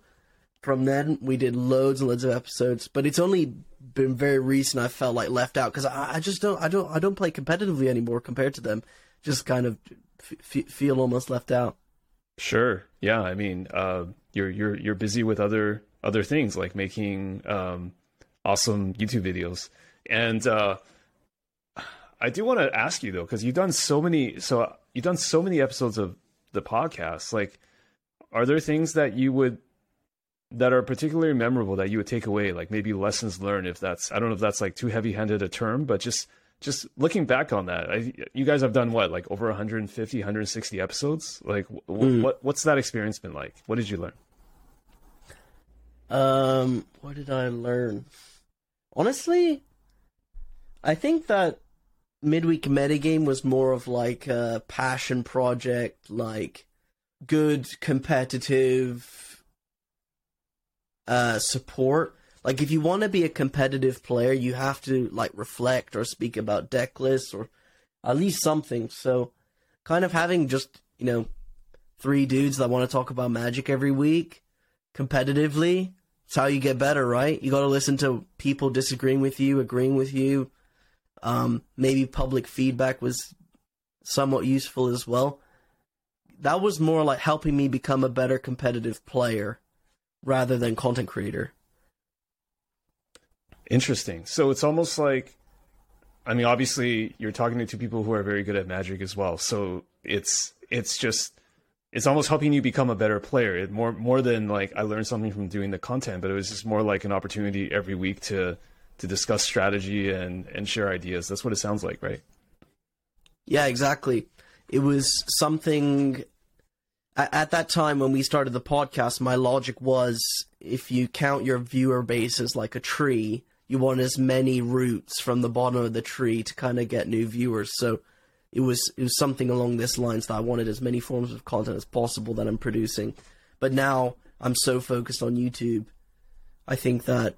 From then, we did loads and loads of episodes, but it's only been very recent. I felt like left out because I, I, just don't, I don't, I don't play competitively anymore compared to them. Just kind of f- feel almost left out. Sure. Yeah. I mean, uh, you're you're you're busy with other other things like making um, awesome YouTube videos. And uh, I do want to ask you though, because you've done so many, so you've done so many episodes of the podcast. Like, are there things that you would that are particularly memorable that you would take away? Like maybe lessons learned, if that's I don't know if that's like too heavy-handed a term, but just just looking back on that, I, you guys have done what like over 150, 160 episodes. Like, w- mm. what what's that experience been like? What did you learn? Um, what did I learn? Honestly, I think that midweek metagame was more of like a passion project, like good competitive uh, support. Like if you want to be a competitive player, you have to like reflect or speak about deck lists or at least something. So, kind of having just you know three dudes that want to talk about Magic every week competitively it's how you get better, right? You got to listen to people disagreeing with you, agreeing with you. Um, maybe public feedback was somewhat useful as well. That was more like helping me become a better competitive player rather than content creator. Interesting. So it's almost like, I mean, obviously you're talking to two people who are very good at Magic as well. So it's it's just it's almost helping you become a better player. It more more than like I learned something from doing the content, but it was just more like an opportunity every week to to discuss strategy and and share ideas. That's what it sounds like, right? Yeah, exactly. It was something at, at that time when we started the podcast. My logic was if you count your viewer base as like a tree, you want as many roots from the bottom of the tree to kind of get new viewers. So it was it was something along this lines that I wanted as many forms of content as possible that I'm producing. But now I'm so focused on YouTube, I think that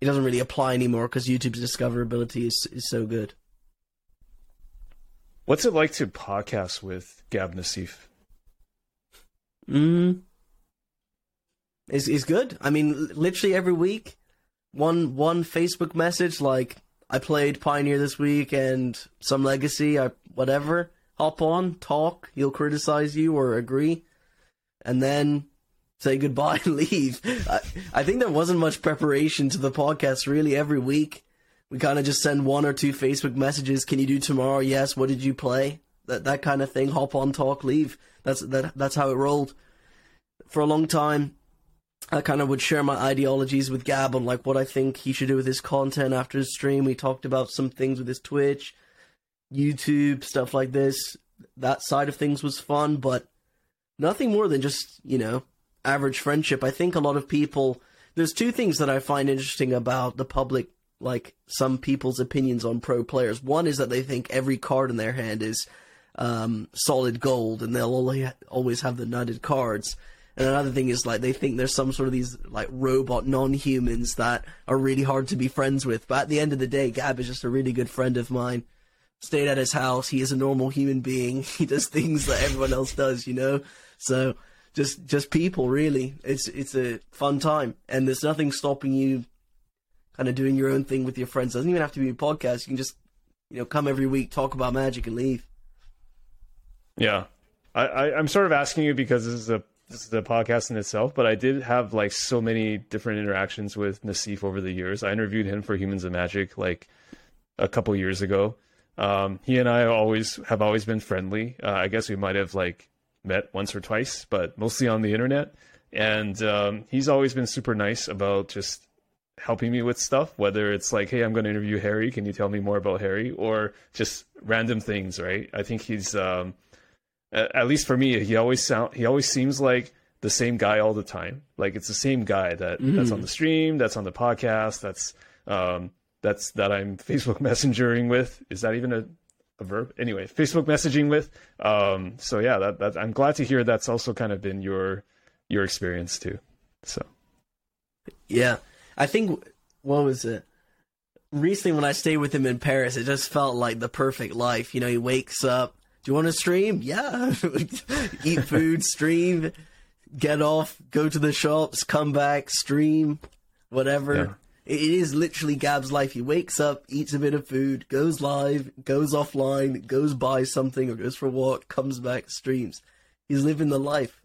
it doesn't really apply anymore because YouTube's discoverability is is so good. What's it like to podcast with Gab Nassif? Mm. Is is good. I mean, literally every week, one one Facebook message like I played Pioneer this week and some Legacy. I whatever. Hop on, talk. He'll criticize you or agree, and then say goodbye and leave. I, I think there wasn't much preparation to the podcast really. Every week, we kind of just send one or two Facebook messages. Can you do tomorrow? Yes. What did you play? That that kind of thing. Hop on, talk, leave. That's that. That's how it rolled for a long time. I kind of would share my ideologies with Gab on like what I think he should do with his content after his stream. We talked about some things with his Twitch, YouTube, stuff like this. That side of things was fun, but nothing more than just, you know, average friendship. I think a lot of people there's two things that I find interesting about the public like some people's opinions on pro players. One is that they think every card in their hand is um, solid gold and they'll only always have the nutted cards. And another thing is like they think there's some sort of these like robot non-humans that are really hard to be friends with. But at the end of the day, Gab is just a really good friend of mine. Stayed at his house. He is a normal human being. He does things that everyone else does, you know. So just just people, really. It's it's a fun time, and there's nothing stopping you kind of doing your own thing with your friends. It doesn't even have to be a podcast. You can just you know, come every week, talk about magic, and leave. Yeah, I, I I'm sort of asking you because this is a this is a podcast in itself, but I did have like so many different interactions with Nassif over the years. I interviewed him for Humans of Magic like a couple years ago. Um, he and I always have always been friendly. Uh, I guess we might have like met once or twice, but mostly on the internet. And um, he's always been super nice about just helping me with stuff, whether it's like, hey, I'm going to interview Harry. Can you tell me more about Harry? Or just random things, right? I think he's, um, at least for me, he always sound, he always seems like the same guy all the time. Like it's the same guy that mm. that's on the stream, that's on the podcast, that's um, that's that I'm Facebook messengering with. Is that even a, a verb? Anyway, Facebook messaging with. Um, so yeah, that, that I'm glad to hear that's also kind of been your your experience too. So yeah, I think what was it? Recently, when I stayed with him in Paris, it just felt like the perfect life. You know, he wakes up. Do you want to stream? Yeah. Eat food, stream, get off, go to the shops, come back, stream, whatever. Yeah. It is literally Gab's life. He wakes up, eats a bit of food, goes live, goes offline, goes buy something or goes for a walk, comes back, streams. He's living the life.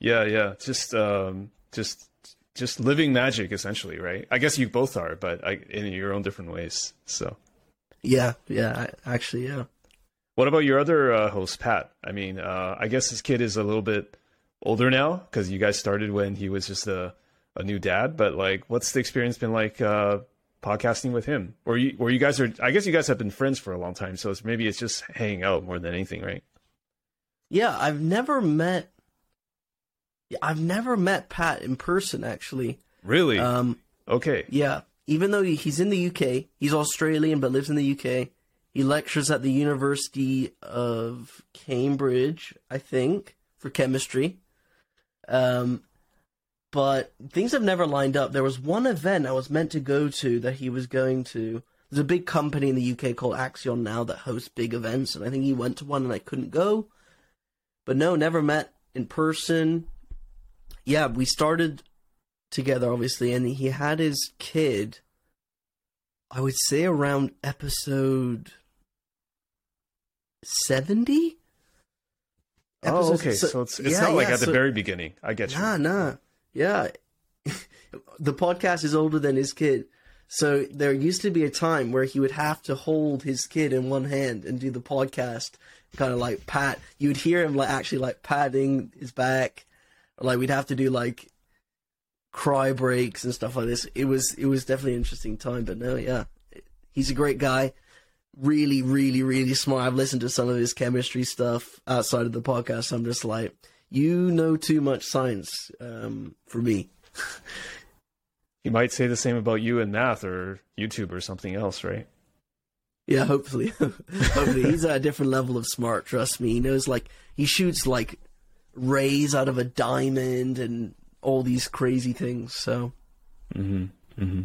Yeah, yeah. Just um just just living magic essentially, right? I guess you both are, but I, in your own different ways. So, yeah, yeah, actually, yeah. What about your other uh, host, Pat? I mean, uh, I guess this kid is a little bit older now because you guys started when he was just a, a new dad. But like, what's the experience been like uh, podcasting with him? Or you, or you guys are? I guess you guys have been friends for a long time, so it's, maybe it's just hanging out more than anything, right? Yeah, I've never met I've never met Pat in person, actually. Really? Um, okay. Yeah. Even though he's in the UK, he's Australian but lives in the UK. He lectures at the University of Cambridge, I think, for chemistry. Um, but things have never lined up. There was one event I was meant to go to that he was going to. There's a big company in the UK called Axion now that hosts big events, and I think he went to one and I couldn't go. But no, never met in person yeah, we started together, obviously, and he had his kid. I would say around episode seventy. Oh, okay. So, so it's it's yeah, not like yeah, at the very beginning. I get you. Nah, nah. Yeah. the podcast is older than his kid. So there used to be a time where he would have to hold his kid in one hand and do the podcast, kind of like pat. You would hear him like actually like patting his back like we'd have to do like cry breaks and stuff like this. It was it was definitely an interesting time. But no, yeah, he's a great guy. Really, really, really smart. I've listened to some of his chemistry stuff outside of the podcast. I'm just like, you know too much science um, for me. he might say the same about you and math or YouTube or something else, right? Yeah, hopefully. hopefully. He's at a different level of smart, trust me. He knows like he shoots like rays out of a diamond and all these crazy things. So, mm-hmm. Mm-hmm.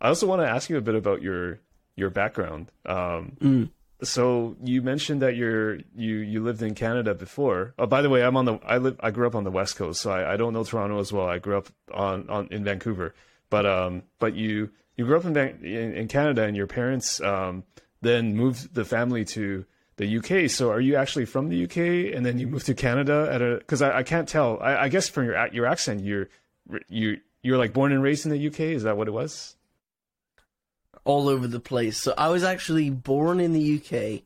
I also want to ask you a bit about your your background. Um, mm. So you mentioned that you're you you lived in Canada before. Oh, by the way, I'm on the I live I grew up on the West Coast, so I, I don't know Toronto as well. I grew up on, on in Vancouver, but um but you you grew up in in, in Canada, and your parents um then moved the family to the UK. So are you actually from the UK and then you moved to Canada at a? Because I, I, can't tell. I, I, guess from your your accent, you're you you're like born and raised in the UK. Is that what it was? All over the place. So I was actually born in the UK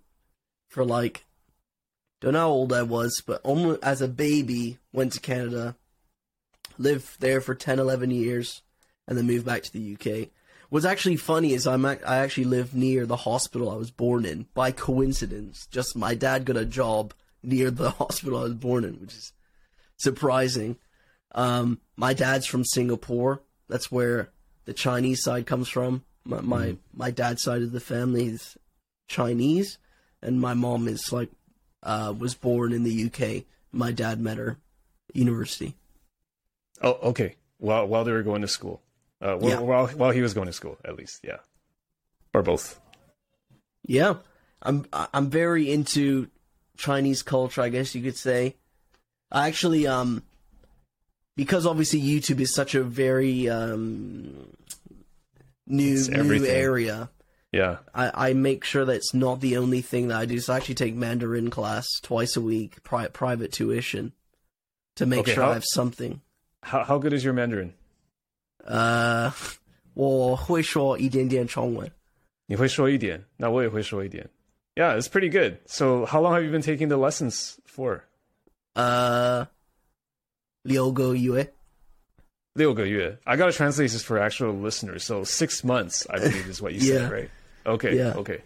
for like don't know how old I was, but almost as a baby went to Canada, lived there for 10, 11 years, and then moved back to the UK. What's actually funny is I'm I actually live near the hospital I was born in by coincidence. Just my dad got a job near the hospital I was born in, which is surprising. Um, my dad's from Singapore. That's where the Chinese side comes from. My my, mm. my dad's side of the family is Chinese, and my mom is like uh, was born in the UK. My dad met her university. Oh, okay. While while they were going to school. Uh, yeah. while while he was going to school, at least, yeah, or both. Yeah, I'm I'm very into Chinese culture, I guess you could say. I actually, um, because obviously YouTube is such a very um new new area. Yeah. I, I make sure that it's not the only thing that I do. So I actually take Mandarin class twice a week, pri- private tuition, to make Okay, sure how- I have something. How how good is your Mandarin? 呃，我会说一点点中文。你会说一点，那我也会说一点。Yeah, it's pretty good. So, how long have you been taking the lessons for? 呃，六个月。 六个月. I gotta translate this for actual listeners. So six months, I believe, is what you Yeah. said, right? Okay, Yeah. okay.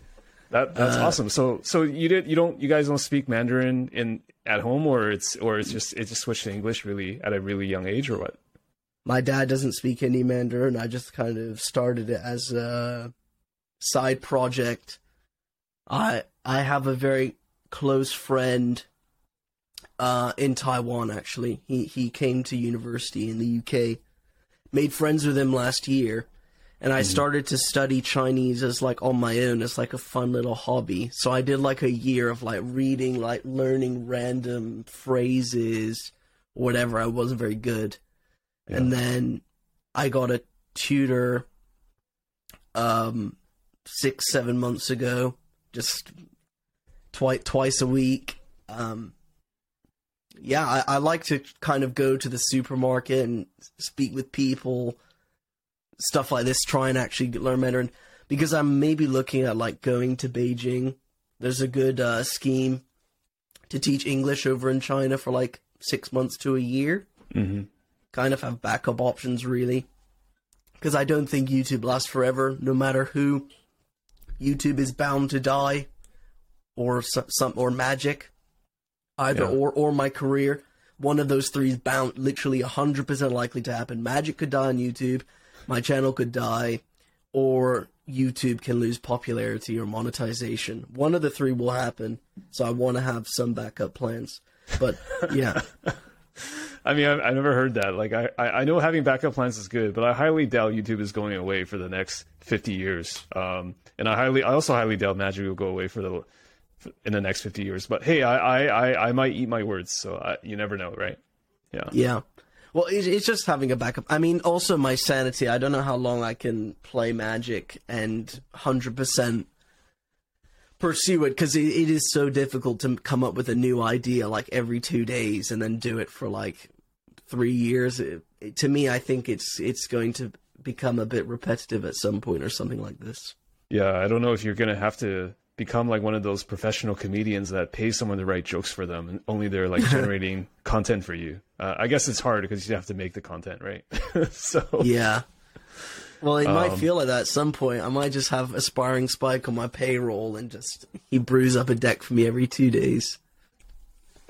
That that's Uh, awesome. So so you did you don't you guys don't speak Mandarin in at home or it's or it's just it just switched to English really at a really young age or what? My dad doesn't speak any Mandarin. I just kind of started it as a side project. I I have a very close friend uh, in Taiwan. Actually, he he came to university in the UK. Made friends with him last year, and I started to study Chinese as like on my own as like a fun little hobby. So I did like a year of like reading, like learning random phrases, whatever. I wasn't very good and then I got a tutor um six seven months ago, just twice twice a week. Um, yeah, I, I like to kind of go to the supermarket and speak with people, stuff like this. Try and actually learn Mandarin because I'm maybe looking at like going to Beijing. There's a good uh, scheme to teach English over in China for like six months to a year Mm-hmm. kind of have backup options really because i don't think youtube lasts forever no matter who youtube is bound to die or some, some or magic either Yeah. or or my career one of those three is bound literally 100% likely to happen magic could die on youtube my channel could die or youtube can lose popularity or monetization one of the three will happen so i want to have some backup plans but yeah I mean, I've, I've never heard that. Like, I, I I know having backup plans is good, but I highly doubt YouTube is going away for the next 50 years. Um, and I highly, I also highly doubt Magic will go away for the in the next 50 years. But hey, I I, I, I might eat my words, so I, you never know, right? Yeah. Yeah. Well, it, it's just having a backup. I mean, also my sanity. I don't know how long I can play Magic and 100% pursue it because it, it is so difficult to come up with a new idea like every two days and then do it for like three years. It, it- to me, I think it's it's going to become a bit repetitive at some point or something like this. Yeah, I don't know if you're gonna have to become like one of those professional comedians that pay someone to write jokes for them, and only they're like generating content for you. Uh, I guess it's hard because you have to make the content, right? so Yeah. Well, it might Um, feel like that at some point. I might just have aspiring Spike on my payroll and just he brews up a deck for me every two days.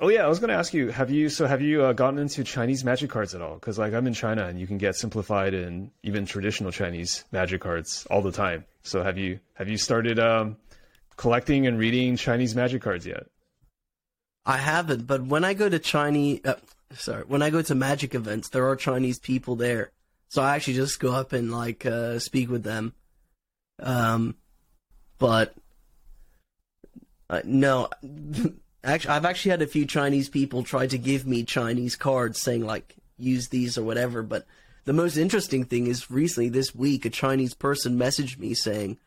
Oh yeah, I was gonna ask you. Have you so have you uh, gotten into Chinese magic cards at all? Because like I'm in China and you can get simplified and even traditional Chinese magic cards all the time. So have you have you started um, collecting and reading Chinese magic cards yet? I haven't, but when I go to Chinese, uh, sorry, when I go to magic events, there are Chinese people there, so I actually just go up and like uh, speak with them. Um, but uh, no, actually, I've actually had a few Chinese people try to give me Chinese cards, saying like use these or whatever. But the most interesting thing is recently this week, a Chinese person messaged me saying.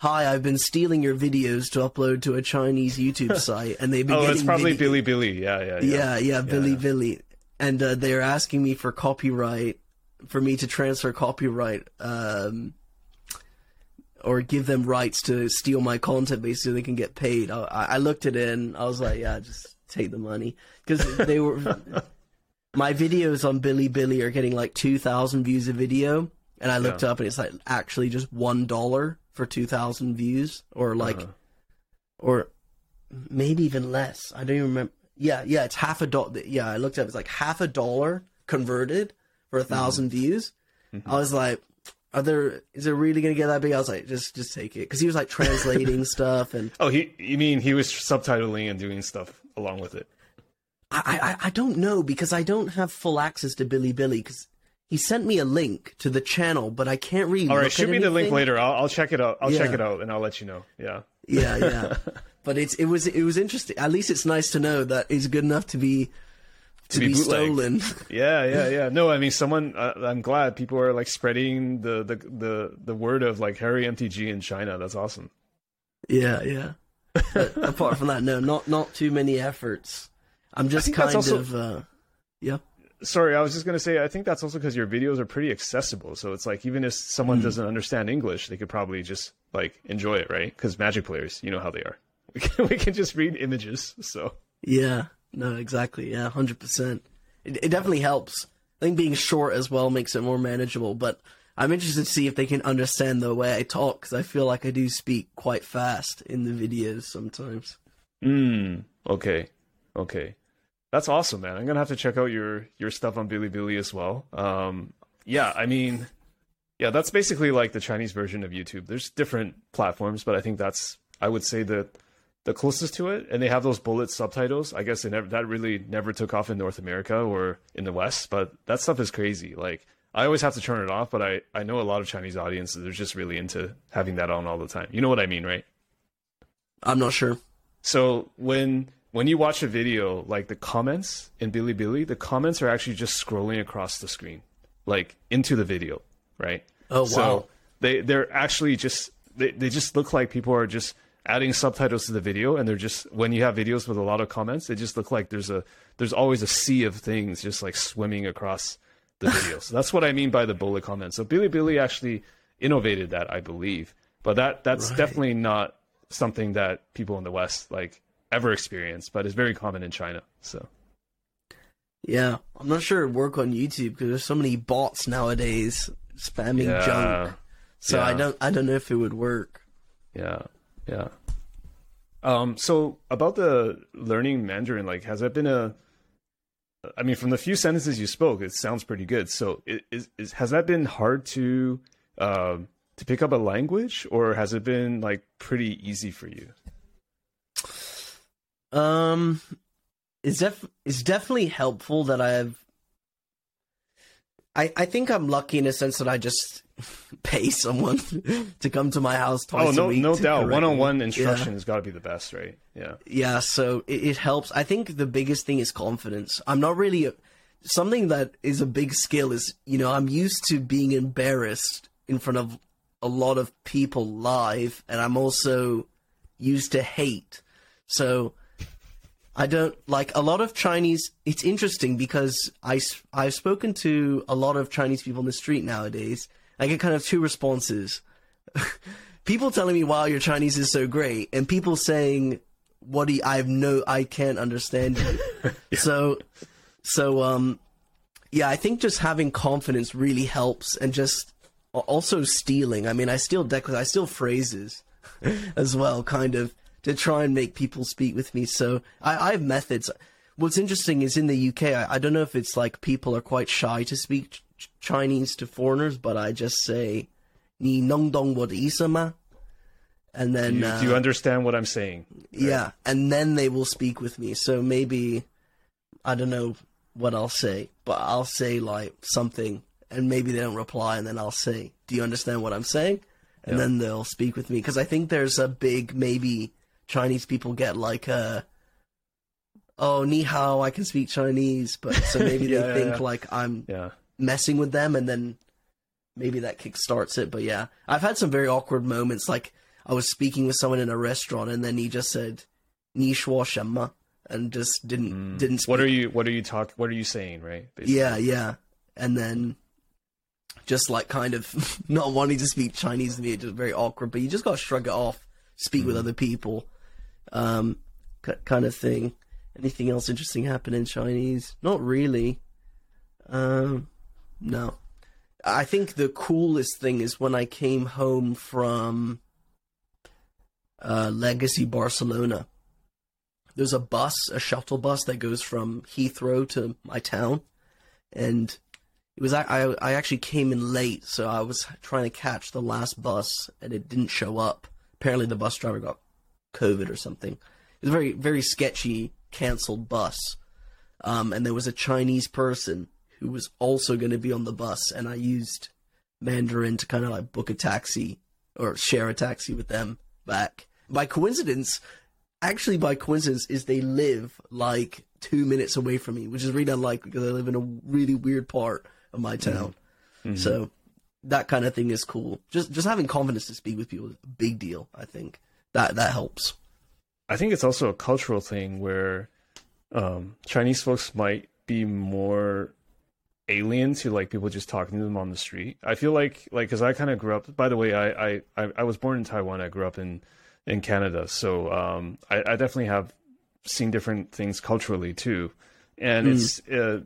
Hi, I've been stealing your videos to upload to a Chinese YouTube site, and they've been Oh, getting it's probably video- Billy Billy. Yeah, yeah, yeah. yeah, yeah, Billy Billy. And uh, they're asking me for copyright, for me to transfer copyright, um, or give them rights to steal my content basically so they can get paid. I, I looked it in. I was like, yeah, just take the money. Because they were. my videos on Bilibili are getting like 2,000 views a video. And I looked Yeah. up and it's like actually just $1 for 2,000 views. Or like Uh-huh. or maybe even less. I don't even remember. Yeah, yeah, it's half a dollar. Yeah, I looked up. It's like half a dollar converted for a 1000 views. I was like, "Are there? Is it really gonna get that big?" I was like, "Just, just take it," because he was like translating stuff, and Oh, he you mean he was subtitling and doing stuff along with it? I, I, I don't know because I don't have full access to Bilibili because he sent me a link to the channel, but I can't read. really. All right, shoot me the link later. I'll, I'll check it out. I'll check it out and I'll let you know. Yeah. Yeah, yeah. but it's it was it was interesting. At least it's nice to know that it's good enough to be to, to be, be stolen. Yeah, yeah, yeah. No, I mean, someone. Uh, I'm glad people are like spreading the, the the the word of like Harry MTG in China. That's awesome. Yeah, yeah. Apart from that, no, not not too many efforts. I'm just kind also, of. Uh, yeah. Sorry, I was just gonna say. I think that's also because your videos are pretty accessible. So it's like even if someone mm. doesn't understand English, they could probably just like enjoy it, right? Because Magic players, you know how they are. We can we can just read images. So yeah, no, exactly. Yeah, hundred percent. It it definitely helps. I think being short as well makes it more manageable. But I'm interested to see if they can understand the way I talk because I feel like I do speak quite fast in the videos sometimes. Hmm. Okay. Okay. That's awesome, man. I'm gonna have to check out your your stuff on Bilibili as well. Um. Yeah. I mean. Yeah, that's basically like the Chinese version of YouTube. There's different platforms, but I think that's I would say that the closest to it, and they have those bullet subtitles. I guess never, that really never took off in North America or in the West, but that stuff is crazy. Like I always have to turn it off, but I I know a lot of Chinese audiences are just really into having that on all the time. You know what I mean, right? I'm not sure. So when when you watch a video, like the comments in Bilibili, the comments are actually just scrolling across the screen, like into the video, right? Oh wow! So they they're actually just they, they just look like people are just adding subtitles to the video and they're just when you have videos with a lot of comments they just look like there's a there's always a sea of things just like swimming across the video so that's what i mean by the bullet comments so bilibili actually innovated that i believe but that that's right. definitely not something that people in the west like ever experienced, but it's very common in china so yeah i'm not sure it work on youtube because there's so many bots nowadays spamming yeah. junk so yeah. i don't i don't know if it would work yeah yeah. Um, so about the learning Mandarin, like, has that been a? I mean, from the few sentences you spoke, it sounds pretty good. So, is, is has that been hard to uh, to pick up a language, or has it been like pretty easy for you? Um, it's def it's definitely helpful that I have. I I think I'm lucky in a sense that I just pay someone to come to my house twice oh, no, a week. No doubt. One on one instruction yeah. has got to be the best, right? Yeah. Yeah. So it, it, helps. I think the biggest thing is confidence. I'm not really. A, something that is a big skill is, you know, I'm used to being embarrassed in front of a lot of people live, and I'm also used to hate. So I don't like a lot of Chinese. It's interesting because I, I've spoken to a lot of Chinese people in the street nowadays, I get kind of two responses. people telling me, "Wow, your Chinese is so great," and people saying, "What do you, I have no, I can't understand you." yeah. So, so um, yeah, I think just having confidence really helps, and just also stealing. I mean, I steal deck, I steal phrases as well, kind of to try and make people speak with me. So I, I have methods. What's interesting is in the UK, I, I, don't know if it's like people are quite shy to speak ch- Chinese to foreigners, but I just say ni nong dong wo isama. And then, do you, uh, do you, understand what I'm saying? Yeah, and then they will speak with me. So maybe, I don't know what I'll say, but I'll say like something, and maybe they don't reply, and then I'll say, "Do you understand what I'm saying?" and yeah. then they'll speak with me because I think there's a big maybe Chinese people get like a oh ni hao I can speak Chinese, but so maybe yeah, they think yeah. like I'm yeah messing with them, and then maybe that kickstarts it. But yeah, I've had some very awkward moments. Like I was speaking with someone in a restaurant, and then he just said "ni shuo shenma," and just didn't mm. didn't. Speak. What are you What are you talk What are you saying? Right? Basically. Yeah, yeah, and then just like kind of not wanting to speak Chinese to me, it's just very awkward. But you just got to shrug it off, speak mm. with other people, um, kind of thing. Anything else interesting happen in Chinese? Not really. Um, no. I think the coolest thing is when I came home from uh, Legacy Barcelona. There's a bus, a shuttle bus that goes from Heathrow to my town, and it was I, I actually came in late, so I was trying to catch the last bus, and it didn't show up. Apparently, the bus driver got COVID or something. It was a very very sketchy canceled bus, um, and there was a Chinese person who was also going to be on the bus, and I used Mandarin to kind of like book a taxi or share a taxi with them back. By coincidence, actually by coincidence is they live like two minutes away from me, which is really unlikely because I live in a really weird part of my town. Mm-hmm. So that kind of thing is cool. Just just having confidence to speak with people is a big deal. I think that that helps. I think it's also a cultural thing where um, Chinese folks might be more alien to like people just talking to them on the street. I feel like like because I kind of grew up. By the way, I, I I was born in Taiwan. I grew up in in Canada, so um, I, I definitely have seen different things culturally too, and mm. it's. Uh,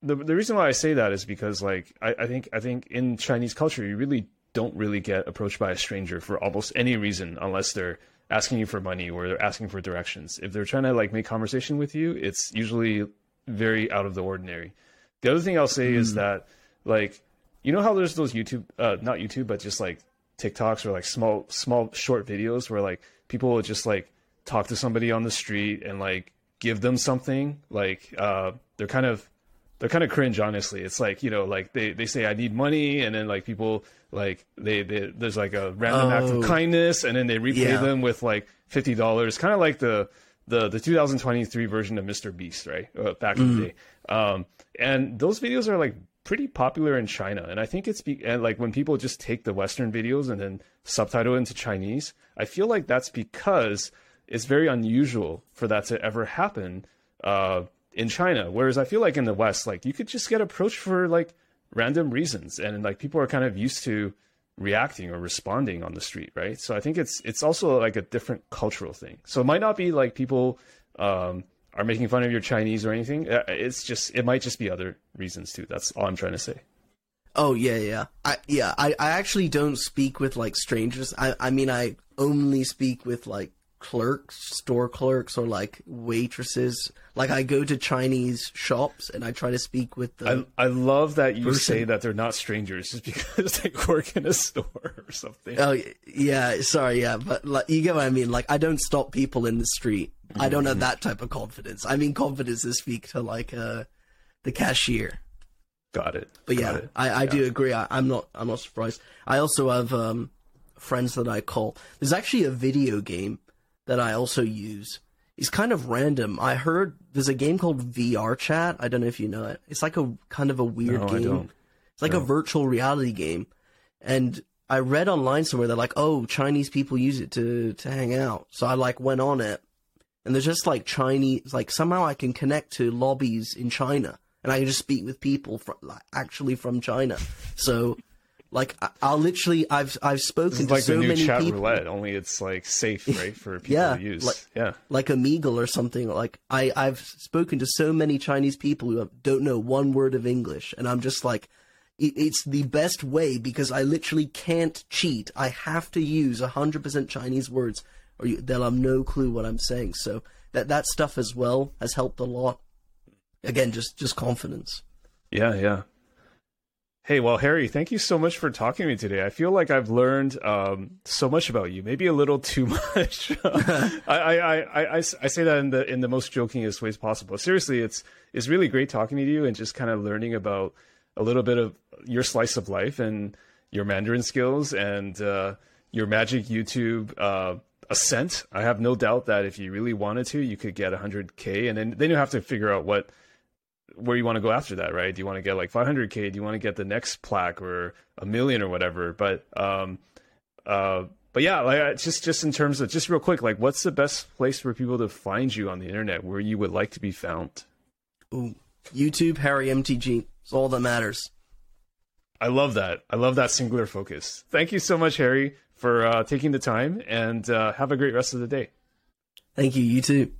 the the reason why I say that is because like I, I think I think in Chinese culture you really don't really get approached by a stranger for almost any reason unless they're asking you for money or they're asking for directions. If they're trying to like make conversation with you, it's usually very out of the ordinary. The other thing I'll say mm. is that like you know how there's those YouTube uh not YouTube but just like TikToks or like small small short videos where like people will just like talk to somebody on the street and like give them something like uh they're kind of they're kind of cringe honestly it's like you know like they, they say i need money and then like people like they, they there's like a random oh, act of oh. kindness and then they repay yeah. them with like $50 kind of like the the the 2023 version of mr beast right uh, back mm. in the mm. day um, and those videos are like pretty popular in china and i think it's be- and like when people just take the western videos and then subtitle into chinese i feel like that's because it's very unusual for that to ever happen uh, in China. Whereas I feel like in the West, like you could just get approached for like random reasons, and like people are kind of used to reacting or responding on the street, right? So I think it's it's also like a different cultural thing. So it might not be like people um, are making fun of your Chinese or anything. Uh, it's just it might just be other reasons too. That's all I'm trying to say. Oh yeah, yeah, I yeah, I, I actually don't speak with like strangers. I I mean I only speak with like clerks, store clerks, or like waitresses. Like I go to Chinese shops and I try to speak with the. I, I love that you person. say that they're not strangers just because they work in a store or something. Oh yeah, sorry, yeah, but like, you get what I mean. Like I don't stop people in the street. Mm-hmm. I don't have mm-hmm. that type of confidence. I mean confidence to speak to like uh, the cashier. Got it. But Got yeah, it. I, I yeah. do agree. I, am not. I'm not surprised. I also have um, friends that I call. There's actually a video game that I also use is kind of random. I heard there's a game called VR Chat. I don't know if you know it. It's like a kind of a weird no, game. It's like no. a virtual reality game. And I read online somewhere that like, oh, Chinese people use it to to hang out. So I like went on it. And there's just like Chinese like somehow I can connect to lobbies in China and I can just speak with people from like actually from China. So like I'll literally, I've I've spoken to like so the new many chat people. roulette, only it's like safe, right, for people yeah, to use. Like, yeah, like Omegle or something. Like I I've spoken to so many Chinese people who don't know one word of English, and I'm just like, it's the best way because I literally can't cheat. I have to use hundred percent Chinese words, or you, they'll have no clue what I'm saying. So that that stuff as well has helped a lot. Again, just just confidence. Yeah, yeah. Hey, well, Harry, thank you so much for talking to me today. I feel like I've learned um, so much about you, maybe a little too much. I, I, I, I, I say that in the in the most jokingest ways possible. Seriously, it's it's really great talking to you and just kind of learning about a little bit of your slice of life and your Mandarin skills and uh, your magic YouTube uh, ascent. I have no doubt that if you really wanted to, you could get 100k, and then then you have to figure out what where you want to go after that, right? Do you want to get like 500k? Do you want to get the next plaque or a million or whatever? But um, uh, but yeah, like just just in terms of just real quick, like what's the best place for people to find you on the internet where you would like to be found? Ooh, YouTube, Harry MTG. It's all that matters. I love that. I love that singular focus. Thank you so much, Harry, for uh, taking the time, and uh, have a great rest of the day. Thank you. You too.